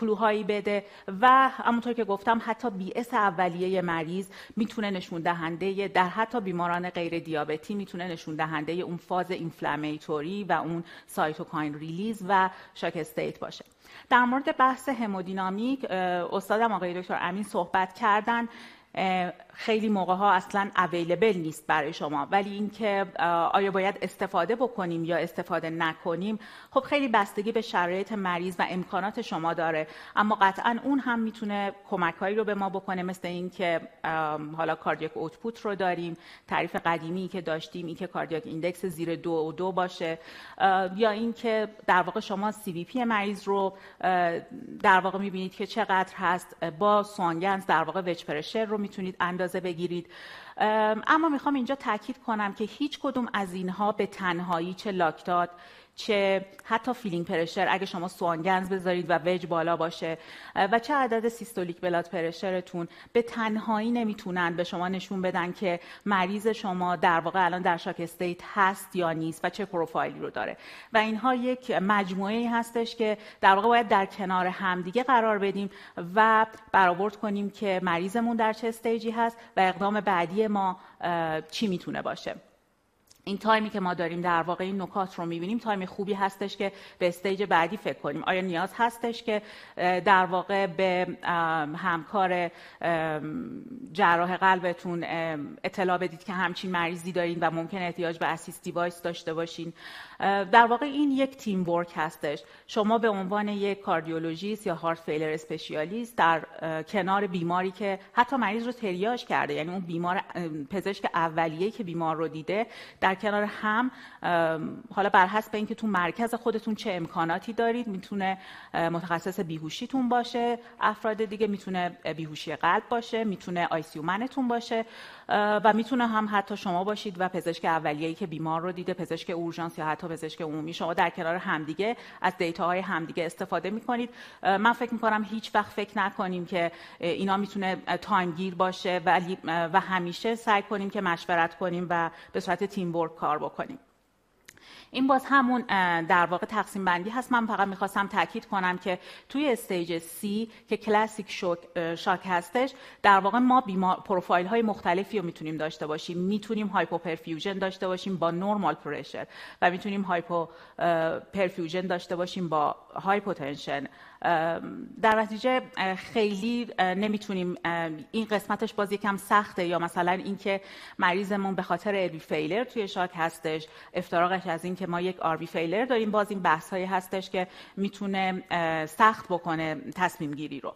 Speaker 3: clue هایی بده و همونطور که گفتم حتی BS اولیه مریض می‌تونه نشون دهنده در حتی بیماران غیر دیابتی می‌تونه نشون دهنده اون فاز inflammatory و اون cytokine release و shock state باشه. در مورد بحث همودینامیک استادم آقای دکتر امین صحبت کردن. خیلی موقع ها اصلا available نیست برای شما. ولی اینکه آیا باید استفاده بکنیم یا استفاده نکنیم خب خیلی بستگی به شرایط مریض و امکانات شما داره. اما قطعا اون هم می‌تونه کمک هایی رو به ما بکنه مثل اینکه حالا cardiac output رو داریم تعریف قدیمی که داشتیم اینکه cardiac index زیر دو و دو باشه یا اینکه در واقع شما CVP مریض رو در واقع می‌بینید که چقدر هست. با Swan-Ganz در واقع wedge pressure رو می‌تونید اندازه بگیرید. اما می‌خوام اینجا تاکید کنم که هیچ کدوم از اینها به تنهایی چه lactate چه حتی filling pressure اگه شما Swan-Ganz بذارید و وج بالا باشه و چه عدد systolic blood pressure تون به تنهایی نمی‌تونن به شما نشون بدن که مریض شما در واقع الان در shock state هست یا نیست و چه پروفایلی رو داره. و اینها یک مجموعه هستش که در واقع باید در کنار همدیگه قرار بدیم و برآورد کنیم که مریضمون در چه stage ی هست و اقدام بعدی ما چی می‌تونه باشه. این time ی که ما داریم در واقع این نکات رو می‌بینیم time خوبی هستش که به stage بعدی فکر کنیم. آیا نیاز هستش که در واقع به همکار جراح قلبتون اطلاع بدید که همچین مریضی دارین و ممکنه احتیاج به assist device داشته باشین؟ در واقع این یک teamwork هستش. شما به عنوان یک کاردیولوژیست یا heart failure specialist در کنار بیماری که حتی مریض رو تریاج کرده یعنی اون بیمار پزشک اولیه که بیمار رو دیده در کنار هم حالا بر حسب اینکه تو مرکز خودتون چه امکاناتی دارید می‌تونه متخصص بیهوشیتون باشه افراد دیگه می‌تونه بیهوشی قلب باشه می‌تونه آیسیو منتون باشه. و می‌تونه هم حتی شما باشید و پزشک اولیه‌ای که بیمار رو دیده پزشک اورژانس یا حتی پزشک عمومی. شما در کنار همدیگه از data های همدیگه استفاده می‌کنید. من فکر می‌کنم هیچ وقت فکر نکنیم که اینا می‌تونه time گیر باشه ولی و همیشه سعی کنیم که مشورت کنیم و به صورت teamwork کار بکنیم. این باز همون در واقع تقسیم بندی هست. من فقط می‌خواستم تاکید کنم که توی stage C که کلاسیک شوک shock هستش در واقع ما بیمار پروفایل های مختلفی رو می‌تونیم داشته باشیم. می‌تونیم hypoperfusion داشته باشیم با normal pressure و می‌تونیم hypoperfusion داشته باشیم با hypotension در نتیجه خیلی نمی‌تونیم این قسمتش باز یکم سخته یا مثلا اینکه مریضمون به خاطر LV failure توی shock هستش افتراقش از اینکه ما یک RV failure داریم باز این بحث هستش که می‌تونه سخت بکنه تصمیم گیری رو.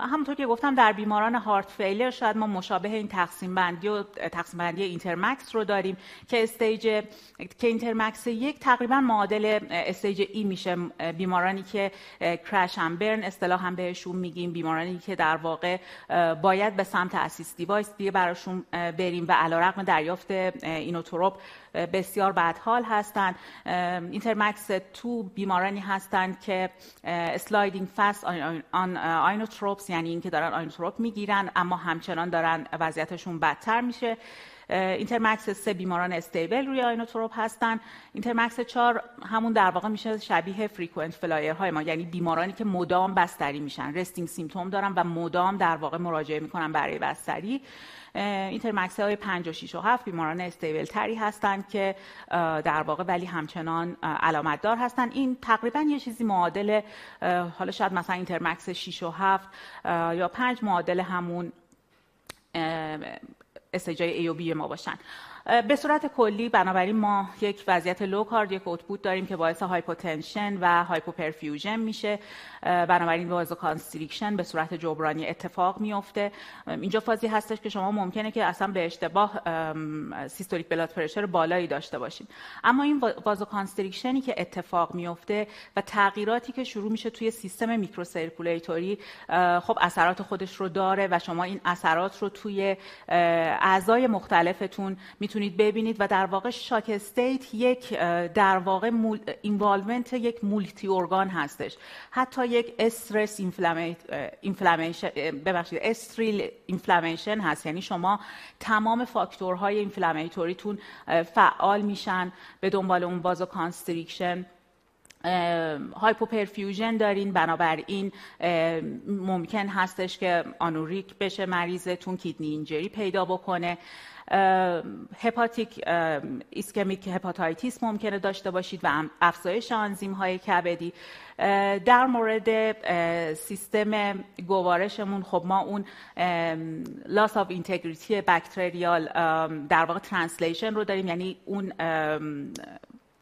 Speaker 3: همونطور که گفتم در بیماران heart failure شاید ما مشابه این تقسیم بندی و تقسیم بندی INTERMACS رو داریم که stage که INTERMACS یک تقریبا معادل stage E میشه. بیمارانی که crash and burn اصطلاح هم بهشون میگیم بیمارانی که در واقع باید به سمت assist device دیگه براشون بریم و علیرغم دریافت inotrope بسیار بدحال هستند INTERMACS دو بیمارانی هستند که sliding fast on inotropes یعنی اینکه دارن inotrope می‌گیرن اما همچنان دارن وضعیتشون بدتر میشه. INTERMACS سه بیماران stable روی inotrope هستن. INTERMACS چهار همون در واقع میشه شبیه frequent flyer های ما یعنی بیمارانی که مدام بستری میشن. resting symptom دارن و مدام در واقع مراجعه می‌کنن برای بستری. INTERMACS های 5 و 6 و 7 بیماران stable تری هستند که در واقع ولی همچنان علامت دار هستند این تقریبا یه چیزی معادل حالا شاید مثلا INTERMACS 6 و 7 یا 5 معادل همون stage ای A و B ما باشن. به صورت کلی بنابراین ما یک وضعیت low cardiac output داریم که باعث hypotension و hypoperfusion میشه. بنابراین vasoconstriction به صورت جبرانی اتفاق میفته. اینجا فازی هستش که شما ممکنه که اصلا به اشتباه systolic blood pressure بالایی داشته باشین. اما این vasoconstriction ی که اتفاق میفته و تغییراتی که شروع میشه توی سیستم microcirculatory خب اثرات خودش رو داره و شما این اثرات رو توی اعضای مختلفتون می‌تونید ببینید و در واقع shock state یک در واقع involvement یک multi organ هستش. حتی یک stress inflammation ببخشید sterile inflammation هست. یعنی شما تمام فاکتورهای inflammatory تون فعال میشن به دنبال اون vasoconstriction hypoperfusion دارین. بنابراین ممکن هستش که anuric بشه مریضتون kidney injury پیدا بکنه. hepatic ischemic hepatitis ممکنه داشته باشید و افزایش آنزیم های کبدی. در مورد سیستم گوارشمون خب ما اون loss of integrity bacterial در واقع translocation رو داریم. یعنی اون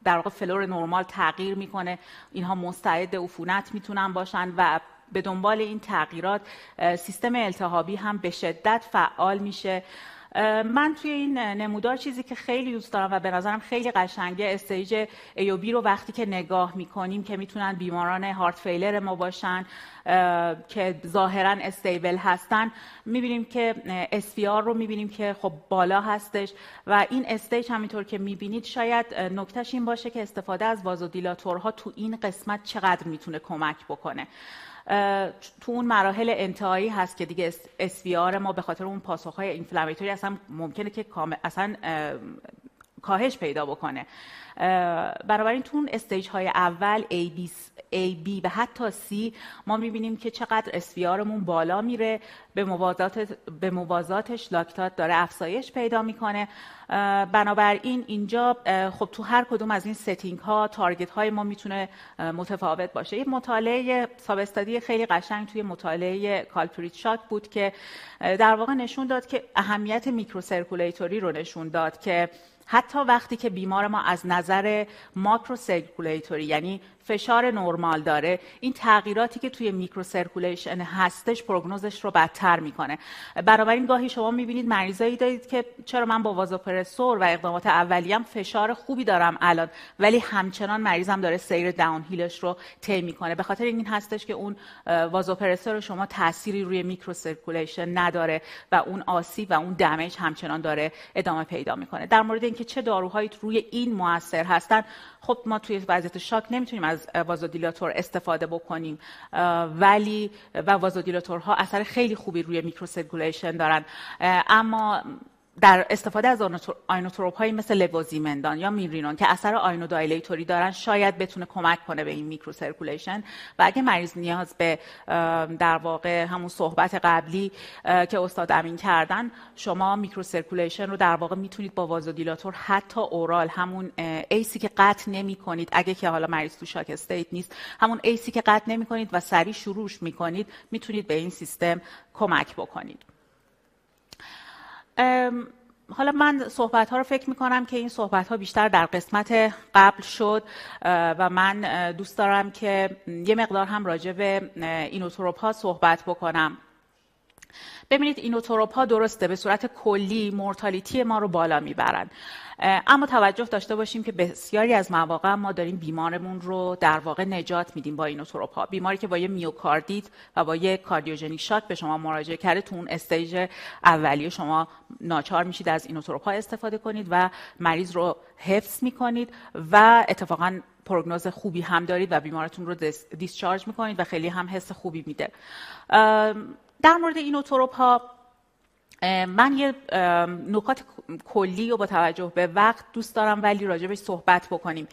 Speaker 3: در واقع فلور نرمال تغییر می‌کنه. اینها مستعد عفونت می‌تونن باشن و به دنبال این تغییرات سیستم التهابی هم به شدت فعال میشه. من توی این نمودار چیزی که خیلی دوست دارم و به نظرم خیلی قشنگه stage A و B رو وقتی که نگاه می‌کنیم که می‌تونن بیماران heart failure ما باشن که ظاهرا stable هستن می‌بینیم که SVR رو می‌بینیم که خب بالا هستش و این stage همینطور که می‌بینید شاید نکتهش این باشه که استفاده از vasodilator ها تو این قسمت چقدر می‌تونه کمک بکنه. تو اون مراحل انتهایی هست که دیگه SVR ما به خاطر اون پاسخهای inflammatory اصلا ممکنه که اصلا کاهش پیدا بکنه. بنابراین تو اون stage های اول A, A, B و حتی C. ما می‌بینیم که چقدر SVR مون بالا میره. به موازات به موازاتش لاکتات داره افزایش پیدا می‌کنه. بنابراین اینجا خب تو هر کدوم از این setting ها target های ما می‌تونه متفاوت باشه. یه مطالعه sub خیلی قشنگ توی مطالعه CULPRIT-SHOCK بود که در واقع نشون داد که اهمیت microcirculatory رو نشون داد که حتی وقتی که بیمار ما از نظر macrocirculatory یعنی فشار نرمال داره. این تغییراتی که توی microcirculation هستش پروگنوزش رو بدتر می‌کنه. بنابراین گاهی شما می‌بینید مریضایی دارید که چرا من با vasopressor و اقدامات اولیه‌ام فشار خوبی دارم الان ولی همچنان مریضم داره سیر downhill ش رو طی می‌کنه. به خاطر این هستش که اون vasopressor شما تأثیری روی microcirculation نداره و اون آسیب و اون damage همچنان داره ادامه پیدا می‌کنه. در مورد اینکه چه داروهایی روی این موثر هستن خب ما توی وضعیت shock نمی‌تونیم vasodilator استفاده بکنیم. ولی و vasodilator ها اثر خیلی خوبی روی microcirculation دارن. اما در استفاده از inotrope هایی مثل levosimendan یا milrinone که اثر inodilatory دارن شاید بتونه کمک کنه به این microcirculation و اگه مریض نیاز به در واقع همون صحبت قبلی که استاد امین کردن شما microcirculation رو در واقع می‌تونید با vasodilator حتی oral همون ACE ای که قطع نمی کنید اگه که حالا مریض تو shock state نیست همون ACE ای که قطع نمی کنید و سریع شروعش می‌کنید می‌تونید به این سیستم کمک بکنید. حالا من صحبت ها رو فکر می کنم که این صحبت ها بیشتر در قسمت قبل شد و من دوست دارم که یه مقدار هم راجع به inotrope ها صحبت بکنم. ببینید inotrope ها درسته به صورت کلی mortality ما رو بالا می‌برن. اما توجه داشته باشیم که بسیاری از مواقع ما داریم بیمارمون رو در واقع نجات میدیم با inotrope ها بیماری که با یه میوکاردیت و با یه cardiogenic shock به شما مراجعه کرده تو اون stage اولیه شما ناچار میشید از inotrope ها استفاده کنید و مریض رو حفظ می‌کنید و اتفاقا پروگنوز خوبی هم دارید و بیمارتون رو discharge می‌کنید و خیلی هم حس خوبی میده. در مورد inotrope ها من یه نکات کلی و با توجه به وقت دوست دارم ولی راجبش صحبت بکنیم.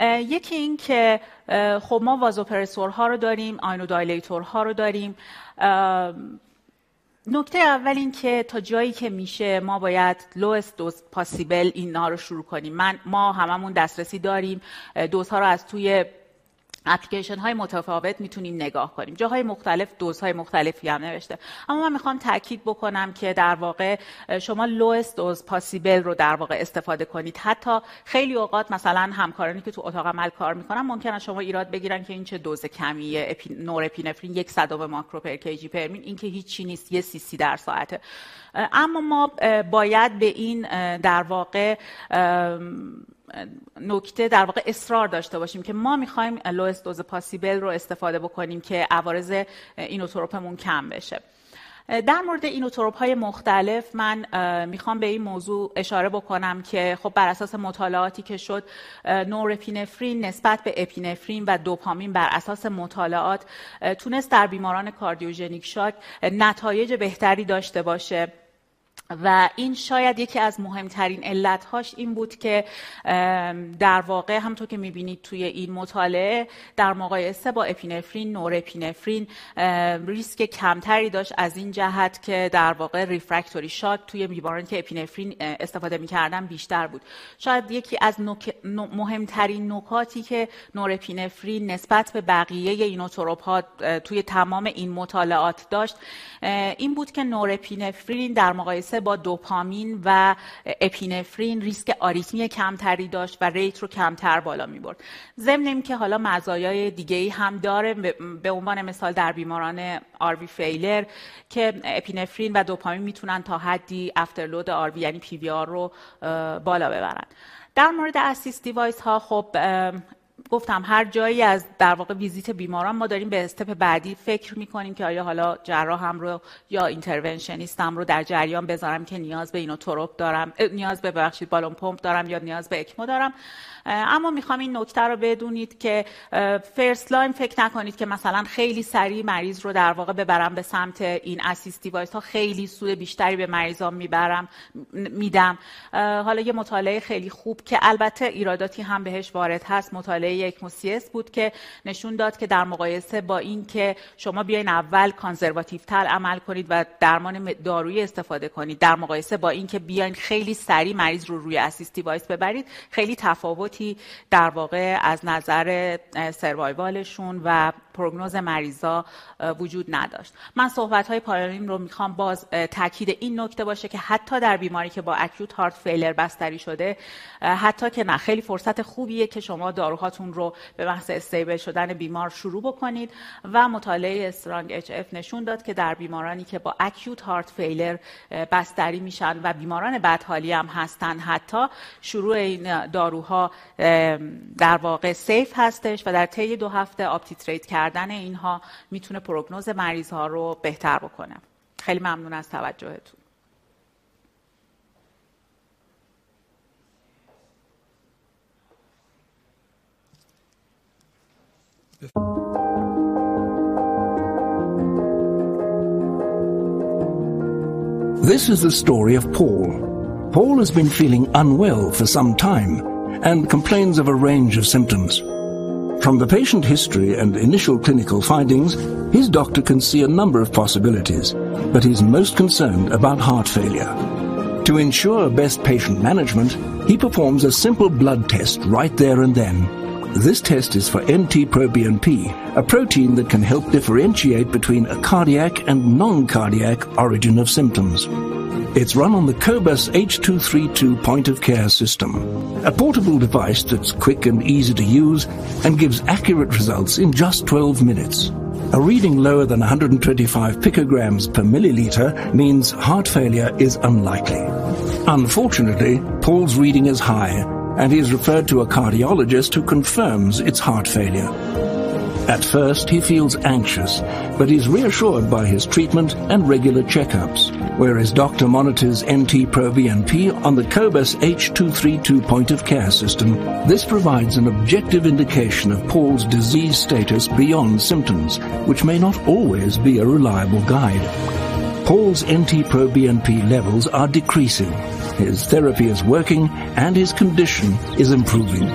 Speaker 3: یکی این که خب ما وازوپرسورها رو داریم ها رو داریم. نکته اول این که تا جایی که میشه ما باید لوست دوز پاسیبل اینا رو شروع کنیم. من ما هممون دسترسی داریم. دوزها رو از توی اپلیکیشن های متفاوت می‌تونیم نگاه کنیم. جاهای مختلف دوزهای مختلفی هم نوشته. اما من می‌خوام تاکید بکنم که در واقع شما لوست دوز پاسیبل رو در واقع استفاده کنید. حتی خیلی اوقات مثلا همکارانی که تو اتاق عمل کار می‌کنن ممکنه شما ایراد بگیرن که این چه دوز کمیه اپی... نور اپینفرین یک صدم ماکرو پر کیجی پرمین این که هیچی نیست یه سی سی در ساعته. اما ما باید به این در واقع نکته در واقع اصرار داشته باشیم که ما می‌خوایم لوست دوز پاسیبل رو استفاده بکنیم که عوارض اینوتروپمون کم بشه. در مورد اینوتروپ های مختلف من می‌خوام به این موضوع اشاره بکنم که خب بر اساس مطالعاتی که شد نورپینفرین نسبت به اپینفرین و دوپامین بر اساس مطالعات تونست در بیماران کاردیوژنیک شاک نتایج بهتری داشته باشه. و این شاید یکی از مهمترین علتهاش این بود که در واقع همطور که می‌بینید توی این مطالعه در مقایسه با اپینفرین نور اپینفرین ریسک کمتری داشت از این جهت که در واقع refractory shock توی بیمارانی که اپینفرین استفاده می‌کردن بیشتر بود. شاید یکی از مهمترین نکاتی که نور اپینفرین نسبت به بقیه inotrope ها توی تمام این مطالعات داشت این بود که نور اپینفرین در مقایسه با دوپامین و اپینفرین ریسک آریتمی کمتری داشت و rate رو کمتر بالا می برد ضمن که حالا مزایای دیگه ای هم داره به عنوان مثال در بیماران RV failure که اپینفرین و دوپامین می‌تونن تا حدی afterload RV یعنی PVR رو بالا ببرن. در مورد assist device ها خب گفتم هر جایی از در واقع ویزیت بیماران ما داریم به step بعدی فکر می‌کنیم که آیا حالا جراحم رو یا interventionist م رو در جریان بذارم که نیاز به inotrope دارم نیاز به ببخشید balloon pump دارم یا نیاز به ECMO دارم. اما می‌خوام این نکته رو بدونید که first line فکر نکنید که مثلا خیلی سریع مریض رو در واقع ببرم به سمت این assist device ها. خیلی سود بیشتری به مریضان می‌برم میدم. حالا یه مطالعه خیلی خوب که البته ایراداتی هم بهش وارد هست. مطالعه ECMO-CS بود که نشون داد که در مقایسه با این که شما بیاین اول conservative تر عمل کنید و درمان دارویی استفاده کنید در مقایسه با این که بیاین خیلی سریع مریض رو روی assist device ببرید خیلی تفاوت در واقع از نظر survivalشون و prognosis مریضا وجود نداشت. من صحبت های پایانیم رو می‌خوام باز تاکید این نکته باشه که حتی در بیماری که با acute heart failure بستری شده حتی که نه خیلی فرصت خوبیه که شما داروهاتون رو به محض stable شدن بیمار شروع بکنید و مطالعه STRONG-HF نشون داد که در بیمارانی که با acute heart failure بستری میشن و بیماران بدحالی هم هستن حتی شروع این داروها در واقع safe هستش و در طی دو هفته up-titrate کردن اینها می‌تونه prognosis مریض ها رو بهتر بکنه. خیلی ممنون از توجهتون.
Speaker 5: This is the story of Paul. Paul has been feeling unwell for some time. And complains of a range of symptoms. From the patient history and initial clinical findings, his doctor can see a number of possibilities, but he's most concerned about heart failure. To ensure best patient management, he performs a simple blood test right there and then. This test is for NT-proBNP, a protein that can help differentiate between a cardiac and non-cardiac origin of symptoms. It's run on the Cobus H232 point of care system, a portable device that's quick and easy to use and gives accurate results in just 12 minutes. A reading lower than 125 picograms per milliliter means heart failure is unlikely. Unfortunately, Paul's reading is high and he is referred to a cardiologist who confirms it's heart failure. At first, he feels anxious, but is reassured by his treatment and regular checkups, where his doctor monitors NT-proBNP on the Cobus H232 point of care system. This provides an objective indication of Paul's disease status beyond symptoms, which may not always be a reliable guide. Paul's NT-proBNP levels are decreasing. His therapy is working and his condition is improving.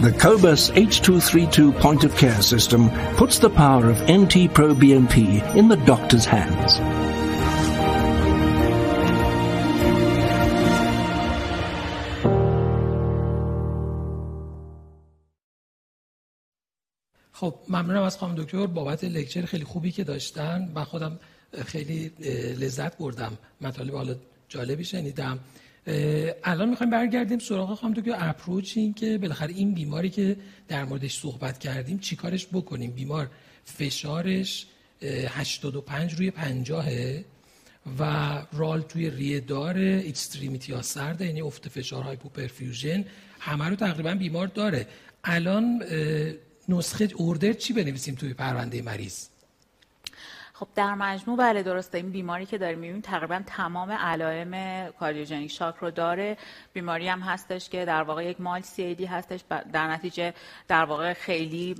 Speaker 5: The Cobus H232 point of care system puts the power of NT-proBNP in the doctor's hands.
Speaker 1: خب ممنونم از خانم دکتر بابت لکچر خیلی خوبی که داشتن من خودم خیلی لذت بردم مطالب حالا جالبی شنیدم الان می‌خوایم برگردیم سراغ خانم دکتر اپروچ این که بالاخره این بیماری که در موردش صحبت کردیم چیکارش بکنیم؟ بیمار فشارش 85 روی 50 و rale توی ریه داره extremity ها سرده یعنی افت فشار hypoperfusion همه رو تقریبا بیمار داره. الان نسخه order چی بنویسیم توی پرونده مریض؟
Speaker 3: خب در مجموع بله درسته این بیماری که داریم می‌بینیم تقریبا تمام علائم cardiogenic shock رو داره. بیماری هم هستش که در واقع یک مال سی دی هستش. در نتیجه در واقع خیلی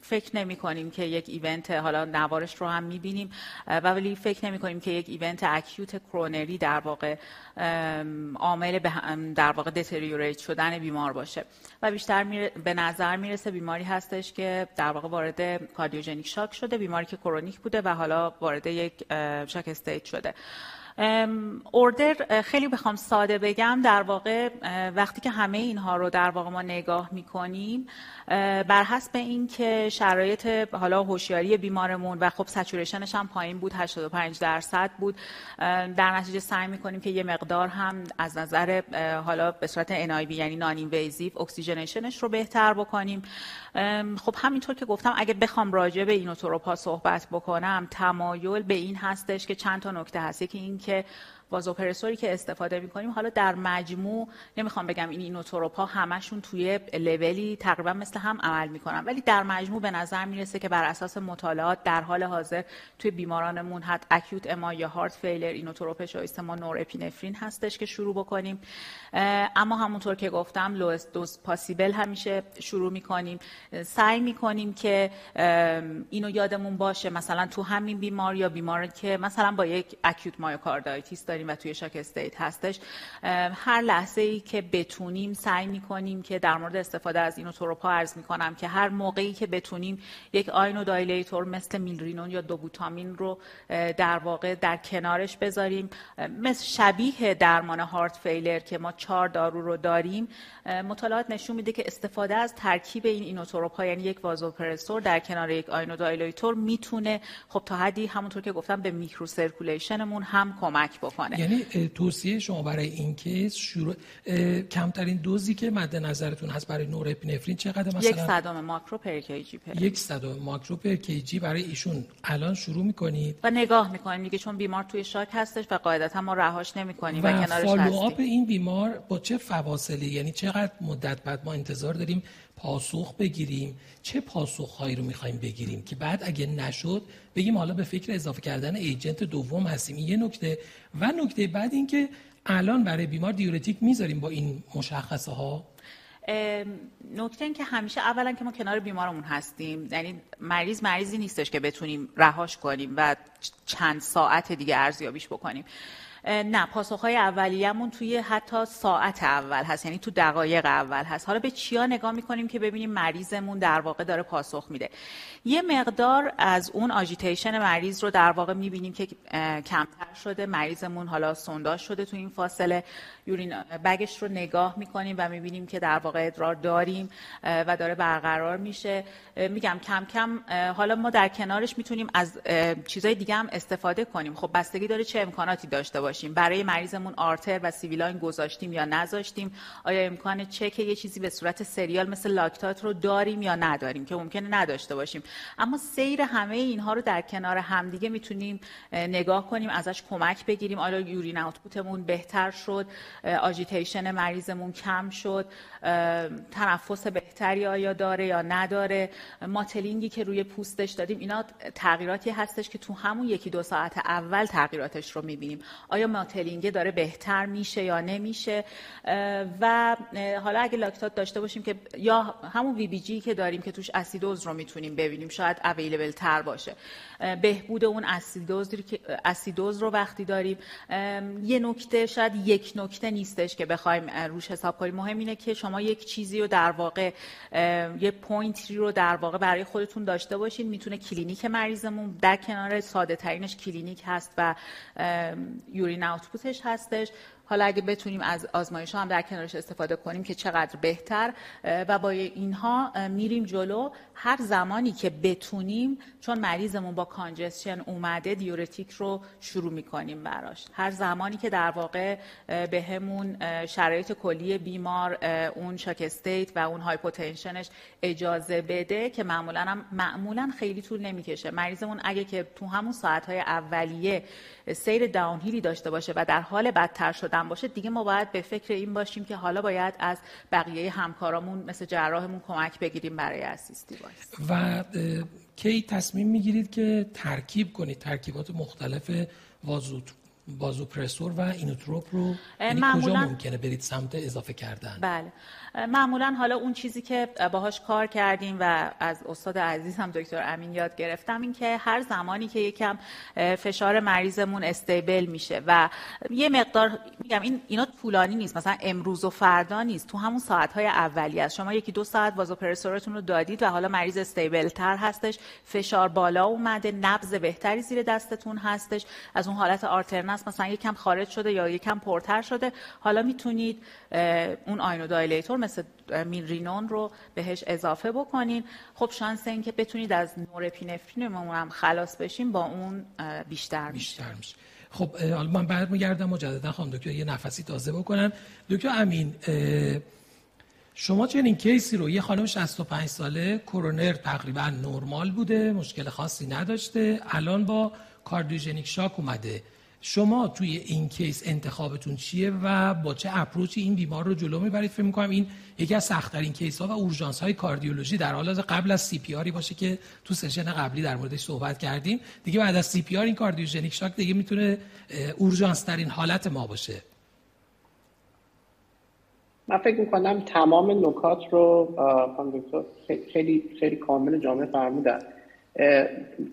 Speaker 3: فکر نمی کنیم که یک ایونت حالا نوارش رو هم می‌بینیم ولی فکر نمی کنیم که یک ایونت اکیوت کرونری در واقع عامل در واقع دتریوریت شدن بیمار باشه. و بیشتر به نظر می‌رسه بیماری هستش که در واقع وارد کاردیوژنیک شاک شده بیماری که کرونیک بوده و حالا وارد یک shock state شده. order خیلی بخوام ساده بگم. در واقع وقتی که همه اینها رو در واقع ما نگاه می‌کنیم بر حسب اینکه شرایط حالا هوشیاری بیمارمون و خب سچوریشنش هم پایین بود 85 درصد بود در نتیجه سعی می‌کنیم که یه مقدار هم از نظر حالا به صورت NIV یعنی نان اینویزیو اکسیژنیشنش رو بهتر بکنیم. خب همینطور که گفتم اگه بخوام راجع به inotropeا صحبت بکنم تمایل به این هستش که چند تا نکته هست. یکی این که vasopressorی که استفاده می‌کنیم. حالا در مجموع نمی‌خوام بگم این inotropeا همشون توی لولی تقریبا مثل هم عمل می‌کنن ولی در مجموع به نظر می‌رسه که بر اساس مطالعات در حال حاضر توی بیمارانمون حد acute MI یا heart failure inotrope شایسته ما norepinephrine هستش که شروع بکنیم. اما همونطور که گفتم lowest dose possible همیشه شروع می‌کنیم. سعی می‌کنیم که اینو یادمون باشه مثلا تو همین بیمار یا بیماری که مثلا با یک acute myocarditis داریم و توی shock state هستش. هر لحظه ای که بتونیم سعی می‌کنیم که در مورد استفاده از inotropeا عرض می‌کنم که هر موقعی که بتونیم یک inodilator مثل milrinone یا dobutamine رو در واقع در کنارش بذاریم. مثل شبیه درمان heart failure که ما چهار دارو رو داریم مطالعات نشون میده که استفاده از ترکیب این inotropeا یعنی یک vasopressor در کنار یک inodilator می‌تونه خب تا حدی همونطور که گفتم به microcirculationمون هم کمک بکنه.
Speaker 1: یعنی توصیه شما برای این case شروع کمترین دوزی که مد نظرتون هست برای norepinephrine چقدر مثلا؟
Speaker 3: یک صدم micro per kg per.
Speaker 1: یک صدم micro per kg برای ایشون الان شروع می‌کنید؟
Speaker 3: و نگاه می‌کنیم دیگه چون بیمار توی shock هستش و قاعدتا ما رهاش نمی‌کنیم و, و کنارش
Speaker 1: follow-up این بیمار با چه فواصلی یعنی چقدر مدت بعد ما انتظار داریم پاسخ بگیریم. چه پاسخهایی رو می‌خوایم بگیریم که بعد اگه نشد بگیم حالا به فکر اضافه کردن ایجنت دوم هستیم. این یه نکته. و نکته بعد اینکه الان برای بیمار دیورتیک می‌ذاریم با این مشخصه ها
Speaker 3: نکته این که همیشه اولا که ما کنار بیمارمون هستیم. یعنی مریض مریضی نیستش که بتونیم رهاش کنیم و چند ساعت دیگه ارزیابیش بکنیم. نه پاسخهای اولیه‌مون توی حتی ساعت اول هست یعنی تو دقایق اول هست. حالا به چیا نگاه می‌کنیم که ببینیم مریضمون در واقع داره پاسخ میده. یه مقدار از اون agitation مریض رو در واقع می‌بینیم که کمتر شده مریضمون حالا سونداش شده تو این فاصله. urine bagش رو نگاه می‌کنیم و می‌بینیم که در واقع ادرار داریم و داره برقرار میشه. میگم کم کم حالا ما در کنارش می‌تونیم از چیزای دیگه هم استفاده کنیم. خب بستگی داره چه امکاناتی داشته باشیم. برای مریضمون art line و CV line گذاشتیم یا نذاشتیم. آیا امکان چک یه چیزی به صورت سریال مثل lactate رو داریم یا نداریم که ممکنه نداشته باشیم. اما سیر همه اینها رو در کنار همدیگه می‌تونیم نگاه کنیم ازش کمک بگیریم. آیا یورین اوتپوتمون بهتر شد؟ آجیتیشن مریضمون کم شد؟ تنفس بهتری آیا داره یا نداره؟ ماتلینگی که روی پوستش دادیم اینا تغییراتی هستش که تو همون یکی دو ساعت اول تغییراتش رو می‌بینیم. آیا ماتلینگ داره بهتر میشه یا نمیشه؟ و حالا اگه لاکتات داشته باشیم که یا همون وی بی جی که داریم که توش اسیدوز رو می‌تونیم ببینیم شاید اویلیبل تر باشه. بهبود اون اسیدوز, اسیدوز رو وقتی داریم یه نکته شاید یک نکته نیستش که بخوایم روش حساب کنیم. مهم اینه که شما یک چیزی رو در واقع یه pointی رو در واقع برای خودتون داشته باشین. می‌تونه کلینیک مریضمون در کنار ساده ترینش کلینیک هست و urine outputش هستش. حالا اگه بتونیم از آزمایش هم در کنارش استفاده کنیم که چقدر بهتر و با اینها میریم جلو هر زمانی که بتونیم چون مریضمون با congestion اومده diuretic رو شروع می‌کنیم براش. هر زمانی که در واقع به همون شرایط کلی بیمار اون shock state و اون hypotensionش اجازه بده که معمولا هم معمولا خیلی طول نمی‌کشه. مریضمون اگه که تو همون ساعتهای اولیه سیر downhillی داشته باشه و در حال بدتر شدن باشه دیگه ما باید به فکر این باشیم که حالا باید از بقیه همکارامون مثل جراحمون کمک بگیریم برای assistی باشه
Speaker 1: و کی تصمیم می‌گیرید که ترکیب کنید؟ ترکیبات مختلف بازوپرسور و اینوتروپ رو یعنی کجا ممکنه برید سمت اضافه کردن؟
Speaker 3: بله. معمولا حالا اون چیزی که باهاش کار کردیم و از استاد عزیزم دکتر امین یاد گرفتم این که هر زمانی که یکم فشار مریضمون استیبل میشه و یه مقدار میگم این اینا طولانی نیست مثلا امروز و فردا نیست تو همون ساعت های اولیه است. شما یکی دو ساعت وازوپرسورتون رو دادید و حالا مریض استیبل تر هستش فشار بالا اومده نبض بهتری زیر دستتون هستش از اون حالت آرترنس مثلا یکم خارج شده یا یکم پرتر شده. حالا می‌تونید اون inodilator مثل milrinone رو بهش اضافه بکنین. خب شانس این که بتونید از norepinephrine هم خلاص بشین با اون بیشتر
Speaker 1: بیشتر میشه. خب حالا من بعد میگردم مجددا خانم دکتر یه نفسی تازه بکنن. دکتر امین شما چنین caseی رو یه خانم 65 ساله کرونر تقریبا نرمال بوده مشکل خاصی نداشته الان با cardiogenic shock اومده. شما توی این case انتخابتون چیه و با چه approachی این بیمار رو جلو می‌برید؟ فکر می‌کنم این یکی از سختترین case ها و اورژانس های کاردیولوژی در حال قبل از CPRی باشه که تو session قبلی در موردش صحبت کردیم. دیگه بعد از CPR این cardiogenic shock دیگه می‌تونه اورژانس ترین حالت ما باشه.
Speaker 2: من فکر می‌کنم تمام نکات رو خیلی خیلی کامل جامعه فرمودن.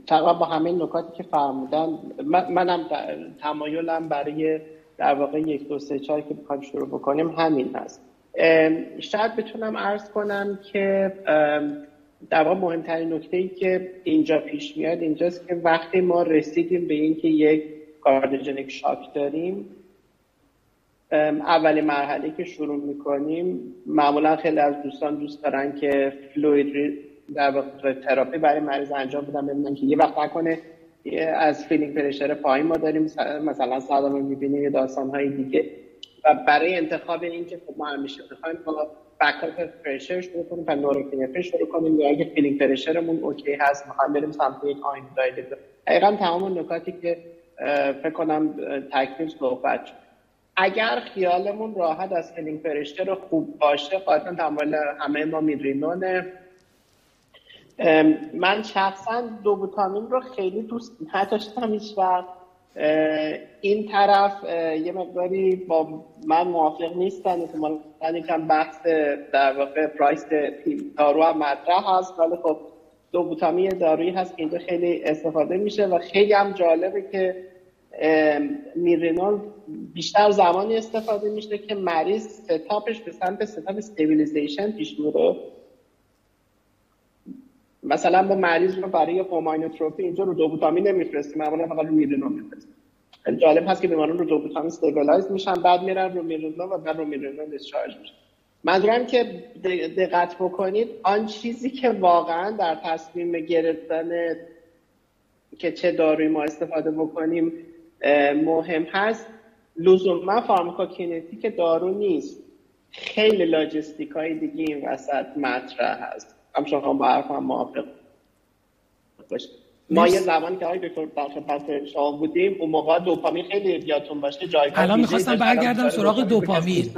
Speaker 2: تقریبا با همه نکاتی که فرمودن منم تمایلم برای در واقع یک دو سه چهار که بخوایم شروع بکنیم همین هست. شاید بتونم عرض کنم که در واقع مهمترین نکته ای که اینجا پیش میاد اینجاست که وقتی ما رسیدیم به اینکه یک کاردیوژنیک شاک داریم اولین مرحله که شروع می‌کنیم معمولا خیلی از دوستان دوست دارن که fluid در واقع تراپی برای مریض انجام بدم ببینن که یه وقت نکنه. از filling pressure پایین ما داریم مثلا صدمه می‌بینیم یه داستان های دیگه. و برای انتخاب این که خب ما همیشه بخوایم با backup pressor شروع کنیم و norepinephrine شروع کنیم یا اگه filling pressure مون OK هست می‌خوایم بریم سمت یک inodilator دقیقا تمام نکاتی که فکر کنم تکمیل صحبت شد. اگر خیالمون راحت از filling pressure خوب باشه قاعدتا تمام همه ما milrinone ه من شخصا dobutamine رو خیلی دوست نداشتم هیچ وقت. این طرف یه مقداری با من موافق نیستن. احتمالا یکم بحث در واقع price دارو هم مطرح هست. ولی خب dobutamine دارویی هست که اینجا خیلی استفاده میشه و خیلی هم جالبه که milrinone بیشتر زمانی استفاده میشه که مریض setup ش به سمت setup stabilization پیش میره. مثلا ما مریض رو برای home inotropy اینجا رو dobutamine نمیفرستیم معمولا فقط رو milrinone میفرستیم. جالب هست که بیماران رو dobutamine stabilize میشن بعد میرن رو milrinone و بعد رو milrinone discharge میشن. منظورم که دقت بکنید آن چیزی که واقعا در تصمیم گرفتن که چه داروی ما استفاده بکنیم مهم هست. لزوما فارماکوکینتیک دارو نیست. خیلی لاجستیک های دیگه این وسط مطرح هست. هم شما با حرف هم موافق. ما یه زمانی که آقای دکتر در خدمت شما بودیم اون موقع دوپامین خیلی یادتون باشه جایگاه
Speaker 1: الان می‌خواستم برگردم سراغ دوپامین. <laughs>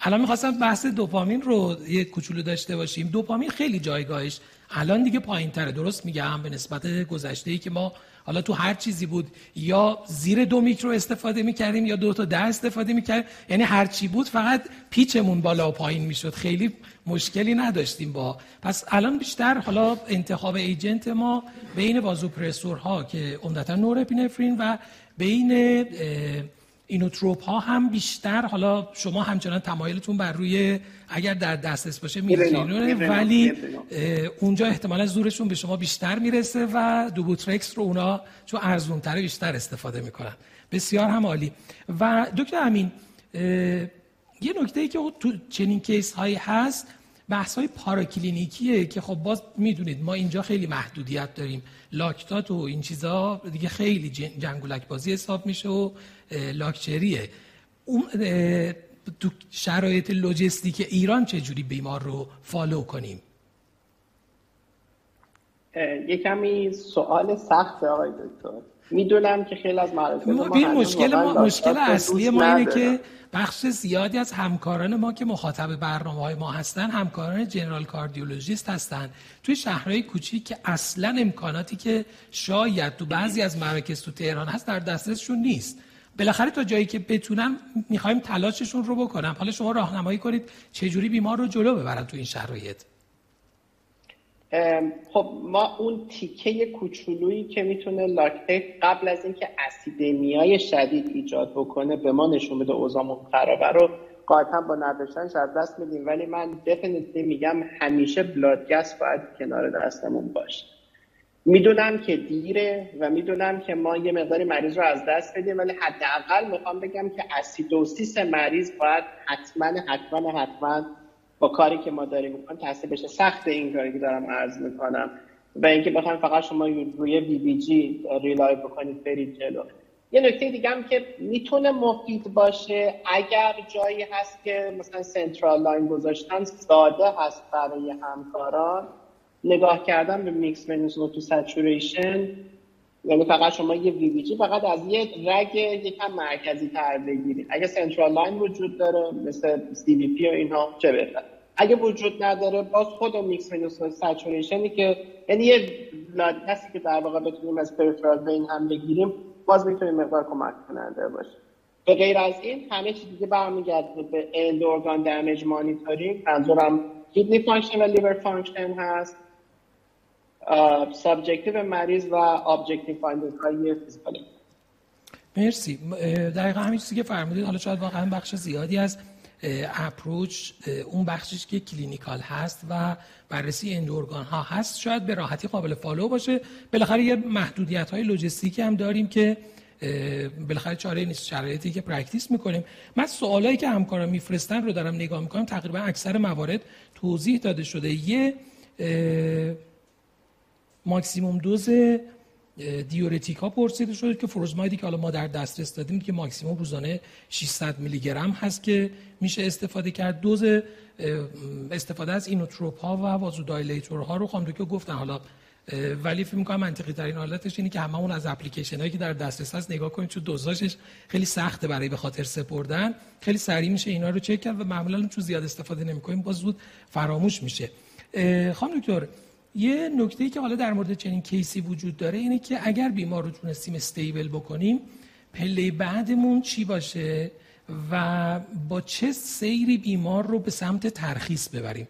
Speaker 1: الان می‌خواستم بحث دوپامین رو یه کوچولو داشته باشیم. دوپامین خیلی جایگاهش الان دیگه پایین تره درست میگم؟ به نسبت گذشته ای که ما حالا تو هر چیزی بود یا زیر دو میکرو استفاده می‌کردیم یا دو تا ده استفاده می‌کردیم. یعنی هر چی بود فقط پیچمون بالا و پایین می‌شد. خیلی مشکلی نداشتیم با. پس الان بیشتر حالا انتخاب ایجنت ما بین وازوپرسورها که عمدتا نورپینفرین و بین اینوتروپ ها هم بیشتر حالا شما همچنان تمایلتون بر روی اگر در دسترس باشه میرینونه ولی اونجا احتمالا زورشون به شما بیشتر می‌رسه و دوبوترکس رو اونا چون ارزون تره بیشتر استفاده می‌کنن. بسیار هم عالی. و دکتر امین یه نکته ای که تو چنین کیس هایی هست بحث های پاراکلینیکیه که خب باز می‌دونید ما اینجا خیلی محدودیت داریم. لاکتات و این چیزا دیگه خیلی جنگولک بازی حساب میشه و لاکچریه. اون تو شرایط لوجستیک ایران چجوری بیمار رو فالو کنیم؟
Speaker 2: یه کمی سوال سخت آقای دکتر. می‌دونم که خیلی از مراکز ما
Speaker 1: مشکل ما مشکل اصلی ما اینه که بخش زیادی از همکاران ما که مخاطب برنامه های ما هستن همکاران جنرال کاردیولوژیست هستن. توی شهرهای کوچیک که اصلا امکاناتی که شاید تو بعضی از مراکز تو تهران هست در دسترسشون نیست. بالاخره تا جایی که بتونم می‌خوایم تلاششون رو بکنم. حالا شما راهنمایی کنید جوری بیمار رو جلو ببرن تو این شرایط؟
Speaker 2: خب ما اون تیکه کوچولویی که می‌تونه لاکتیت قبل از اینکه اسیدمیای شدید ایجاد بکنه به ما نشون بده اوزامون خرابه رو قاطعا با نداشتنش از دست میدیم. ولی من دفنیتلی میگم همیشه بلادگس باید کنار دستمون باشه. می‌دونم که دیره و می‌دونم که ما یه مقداری مریض رو از دست بدیم ولی حداقل می‌خوام بگم که acidosis مریض باید حتما حتما حتما با کاری که ما داریم می‌کنم تصحیح بشه. سخت این کاری که دارم عرض می‌کنم. و اینکه بخوایم فقط شما روی VBG rely بکنید برید جلو. یه نکته دیگه هم که می‌تونه مفید باشه اگر جایی هست که مثلا central line گذاشتن ساده هست برای همکاران. نگاه کردن به mixed venous O2 saturation یعنی فقط شما یه VBG فقط از یه رگ یکم مرکزی تر بگیرید. اگه central line وجود داره مثل CVP و اینها چه بهتر. اگه وجود نداره باز خود mixed venous saturation ی که یعنی یه کسی که در واقع بتونیم از peripheral vein هم بگیریم باز می‌تونیم مقدار کمک کننده باشه. به غیر از این همه چیز دیگه برمیگرده به end organ damage monitoring منظورم kidney function و liver function هست. subjective مریض و objective finding های physical.
Speaker 1: مرسی. دقیقا همین چیزی که فرمودید حالا شاید واقعا بخش زیادی از approach اون بخشش که clinical هست و بررسی end organ ها هست شاید به راحتی قابل follow باشه. بالاخره یه محدودیت های لوجستیکی هم داریم که بالاخره چاره نیست شرایطی که practice می‌کنیم. من سوالایی که همکاران میفرستن رو دارم نگاه می‌کنم. تقریبا اکثر موارد توضیح داده شده. یه ماکسیموم دوز دیورتیک ها پرسیده شده که فروزمایدی که حالا ما در دسترس دادیم که ماکسیموم روزانه 600 میلی گرم هست که میشه استفاده کرد. دوز استفاده از اینوتروپ ها و وازودایلیتور ها رو خواهم که گفتن. حالا ولی فکر می‌کنم منطقی ترین حالتش اینه که هممون از اپلیکیشن هایی که در دسترس هست نگاه کنیم چون دوزاشش خیلی سخته برای به خاطر سپردن. خیلی سریع میشه اینا رو چک کرد و معمولا چون زیاد استفاده نمی‌کنیم باز زود فراموش میشه. خانم دکتر یه نکته که حالا در مورد چنین case ی وجود داره اینه که اگر بیمار رو تونستیم stable بکنیم پله بعدمون چی باشه و با چه سیری بیمار رو به سمت ترخیص ببریم؟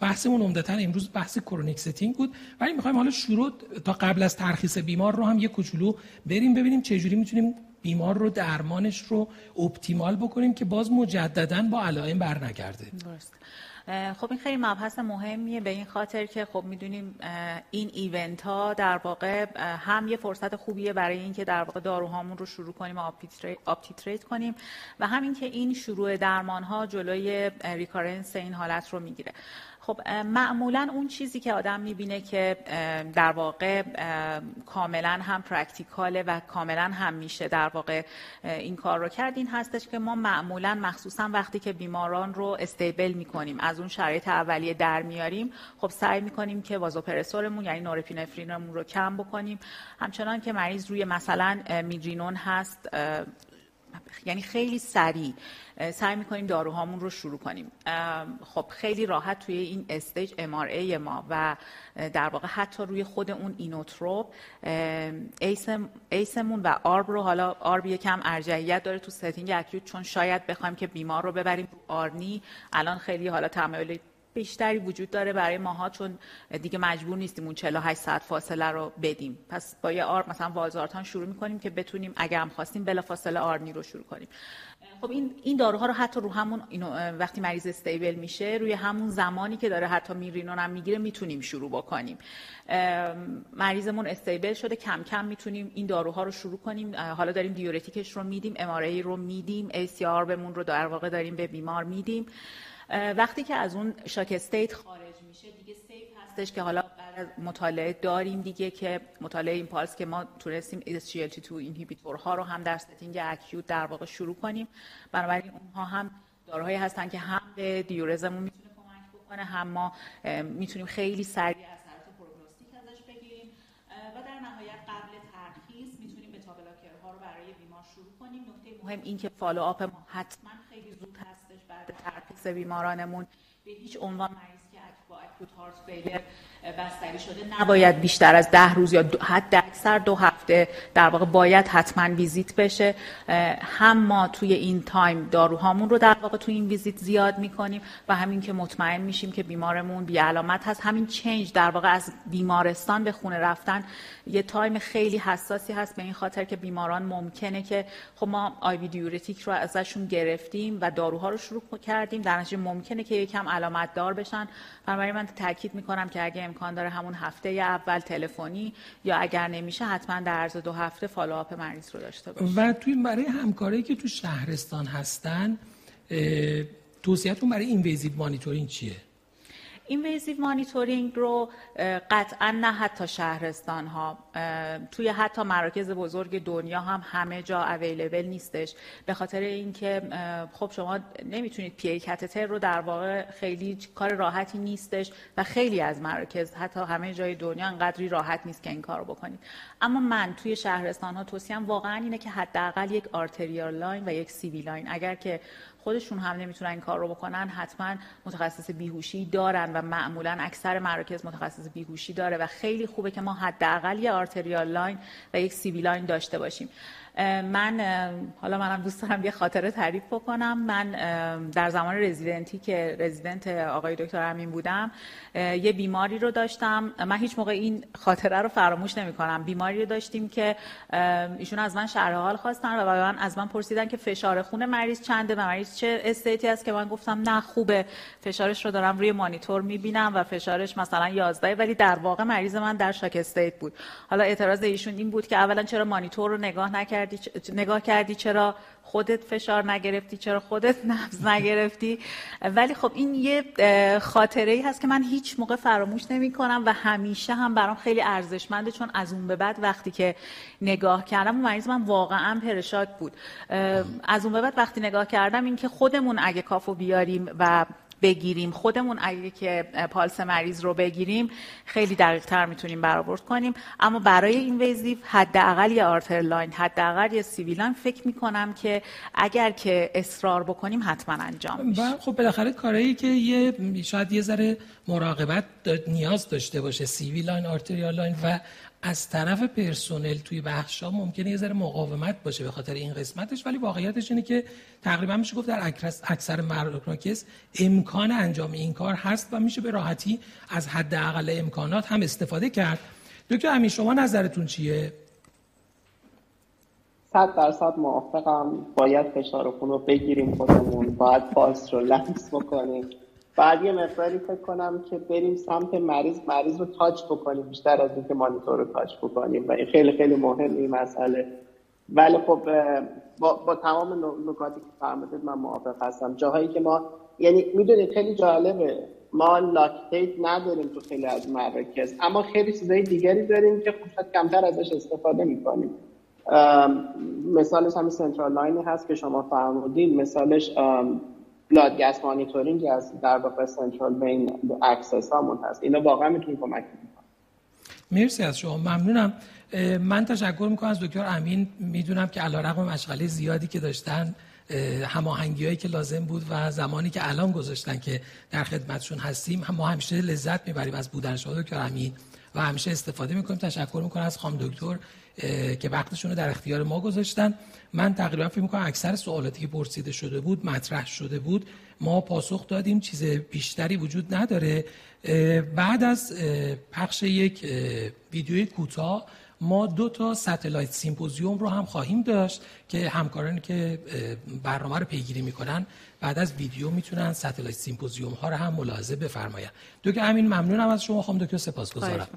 Speaker 1: بحثمون عمدتا امروز بحث chronic setting بود ولی می‌خوایم حالا شروع تا قبل از ترخیص بیمار رو هم یه کوچولو بریم ببینیم چجوری می‌تونیم بیمار رو درمانش رو optimal بکنیم که باز مجددا با علائم برنگرده.
Speaker 3: درست خب این خیلی مبحث مهمیه به این خاطر که خب می‌دونیم این event ها در واقع هم یه فرصت خوبیه برای اینکه در واقع داروهامون رو شروع کنیم و up-titrate کنیم و همین که این شروع درمان ها جلوی recurrence این حالت رو می‌گیره. خب معمولا اون چیزی که آدم می‌بینه که در واقع کاملا هم پرکتیکاله و کاملا هم میشه در واقع این کار رو کرد این هستش که ما معمولا مخصوصا وقتی که بیماران رو استیبل می‌کنیم از اون شرایط اولیه در میاریم خب سعی می‌کنیم که وازوپرسورمون یعنی نورپینفرینمون رو کم بکنیم. همچنان که مریض روی مثلا میدرینون هست یعنی خیلی سریع. سعی می‌کنیم داروهامون رو شروع کنیم. خب خیلی راحت توی این stage MRA و در واقع حتی روی خود اون inotrope ACE مون و ARB رو حالا ARB یکم ارجحیت داره تو setting acute چون شاید بخوایم که بیمار رو ببریم ARNI. الان خیلی حالا تمایل بیشتری وجود داره برای ماها چون دیگه مجبور نیستیم اون 48 ساعت فاصله رو بدیم. پس با یه ARB مثلا valsartan شروع می‌کنیم که بتونیم اگر هم خواستیم بلافاصله ARNI رو شروع کنیم. خب این این داروها رو حتی رو همون ino وقتی مریض stable میشه روی همون زمانی که داره حتی milrinone هم می‌گیره می‌تونیم شروع بکنیم. مریضمون stable شده کم کم می‌تونیم این داروها رو شروع کنیم. حالا داریم diuretic ش رو میدیم MRA رو میدیم ARB مون رو در واقع داریم به بیمار میدیم. وقتی که از اون shock state خارج میشه دیگه safe هستش که حالا بعد از مطالعه داریم دیگه که مطالعه EMPULSE که ما تونستیم SGLT2 inhibitor ها رو هم در setting acute در واقع شروع کنیم. بنابراین اونها هم داروهایی هستن که هم به دیورزمون می‌تونه کمک بکنه هم ما می‌تونیم خیلی سریع بگیریم. و در نهایت قبل ترخیص می‌تونیم بتا برای بیمار شروع کنیم. نکته مهم این که فالو آپ ما حتما ترخیص بیمارانمون به هیچ عنوان اکوت هارت فیلر بستری شده نباید بیشتر از ده روز یا حد اکثر دو هفته در واقع باید حتما ویزیت بشه. هم ما توی این time داروهامون رو در واقع توی این ویزیت زیاد می‌کنیم و همین که مطمئن میشیم که بیمارمون بی علامت هست. همین change در واقع از بیمارستان به خونه رفتن یه time خیلی حساسی هست. به این خاطر که بیماران ممکنه که خب ما IV diuretic رو ازشون گرفتیم و داروها رو شروع کردیم. در نتیجه ممکنه که یکم علامت دار بشن. بنابراین من تاکید می‌کنم که اگه امکان داره همون هفته اول تلفنی یا اگر نمیشه حتما در عرض دو هفته follow-up مریض رو داشته باشیم.
Speaker 1: و توی برای همکاری که تو شهرستان هستن توصیهتون برای invasive monitoring چیه؟
Speaker 3: invasive monitoring رو قطعا نه حتی شهرستان ها توی حتی مراکز بزرگ دنیا هم همه جا available نیستش. به خاطر اینکه خب شما نمی‌تونید PA catheter رو در واقع خیلی کار راحتی نیستش و خیلی از مراکز حتی همه جای دنیا انقدری راحت نیست که این کار رو بکنید. اما من توی شهرستان ها توصیه‌م واقعا اینه که حداقل یک arterial line و یک CV line اگر که خودشون هم نمی‌تونن این کار رو بکنن حتما متخصص بیهوشی دارن و معمولا اکثر مراکز متخصص بیهوشی داره و خیلی خوبه که ما حداقل یه arterial line و یک CV line داشته باشیم. من حالا منم دوست دارم یه خاطره تعریف بکنم. من در زمان رزیدنتی که رزیدنت آقای دکتر امین بودم یه بیماری رو داشتم. من هیچ موقع این خاطره رو فراموش نمی کنم بیماری رو داشتیم که ایشون از من شرح حال خواستن و من از من پرسیدن که فشار خون مریض چنده و مریض چه استیتی است که من گفتم نه خوبه. فشارش رو دارم روی مانیتور می‌بینم و فشارش مثلا 11 ولی در واقع مریض من در شاک استیت بود. حالا اعتراض ایشون این بود که اولا چرا مانیتور رو نگاه نکرد کردی نگاه کردی چرا خودت فشار نگرفتی چرا خودت <laughs> نبض نگرفتی. ولی خب این یه خاطره ای هست که من هیچ موقع فراموش نمی کنم و همیشه هم برام خیلی ارزشمنده چون از اون به بعد وقتی که نگاه کردم اون مریض من واقعا pre-shock بود. از اون به بعد وقتی نگاه کردم این که خودمون اگه cuff و بیاریم و بگیریم. خودمون اگه که پالس مریض رو بگیریم خیلی دقیق تر می‌تونیم برآورد کنیم. اما برای این حداقل یه arterial line حداقل یه CV line فکر می‌کنم که اگر که اصرار بکنیم حتما انجام میشه.
Speaker 1: و خب بالاخره کارهایی که یه شاید یه ذره مراقبت نیاز داشته باشه CV line arterial line و از طرف پرسنل توی بخش ها ممکنه یه ذره مقاومت باشه به خاطر این قسمتش ولی واقعیتش اینه که تقریبا میشه گفت در اکثر مراکز امکان انجام این کار هست و میشه به راحتی از حداقل امکانات هم استفاده کرد. دکتر امین شما نظرتون چیه؟
Speaker 2: صد درصد موافقم. باید فشار خون رو بگیریم خودمون. باید پاس رو لمس بکنیم. بعد یه مقداری فکر کنم که بریم سمت مریض مریض رو تاچ بکنیم بیشتر از اینکه مانیتور رو تاچ بکنیم و این خیلی خیلی مهم این مسئله. ولی خب با, با تمام نکاتی که فرمودید من موافق هستم. جاهایی که ما یعنی می‌دونید خیلی جالبه ما لاکتیت نداریم تو خیلی از مراکز اما خیلی چیزای دیگری داریم که خب کمتر ازش استفاده می‌کنیم. مثالش همین central line ی هست که شما فرمودین مثالش blood gas monitoring از در واقع central vein access هامون هست. اینا واقعا می‌تونه کمک کنه
Speaker 1: مرسی از شما. ممنونم. من تشکر می‌کنم از دکتر امین. می‌دونم که علیرغم مشغله زیادی که داشتن هماهنگی هایی که لازم بود و زمانی که الان گذاشتن که در خدمتشون هستیم ما همیشه لذت می‌بریم از بودن شما دکتر امین. و همیشه استفاده می‌کنیم. تشکر می‌کنم از خانم دکتر. که وقتشون رو در اختیار ما گذاشتن. من تقریبا فکر می‌کنم اکثر سوالاتی که پرسیده شده بود مطرح شده بود. ما پاسخ دادیم چیز بیشتری وجود نداره. بعد از پخش یک ویدیوی کوتاه ما دو تا satellite symposium رو هم خواهیم داشت که همکارانی که برنامه رو پیگیری می‌کنن بعد از ویدیو می‌تونن satellite symposium ها رو هم ملاحظه بفرمایند. دکتر امین ممنونم از شما. خواهم دکتر سپاسگزارم.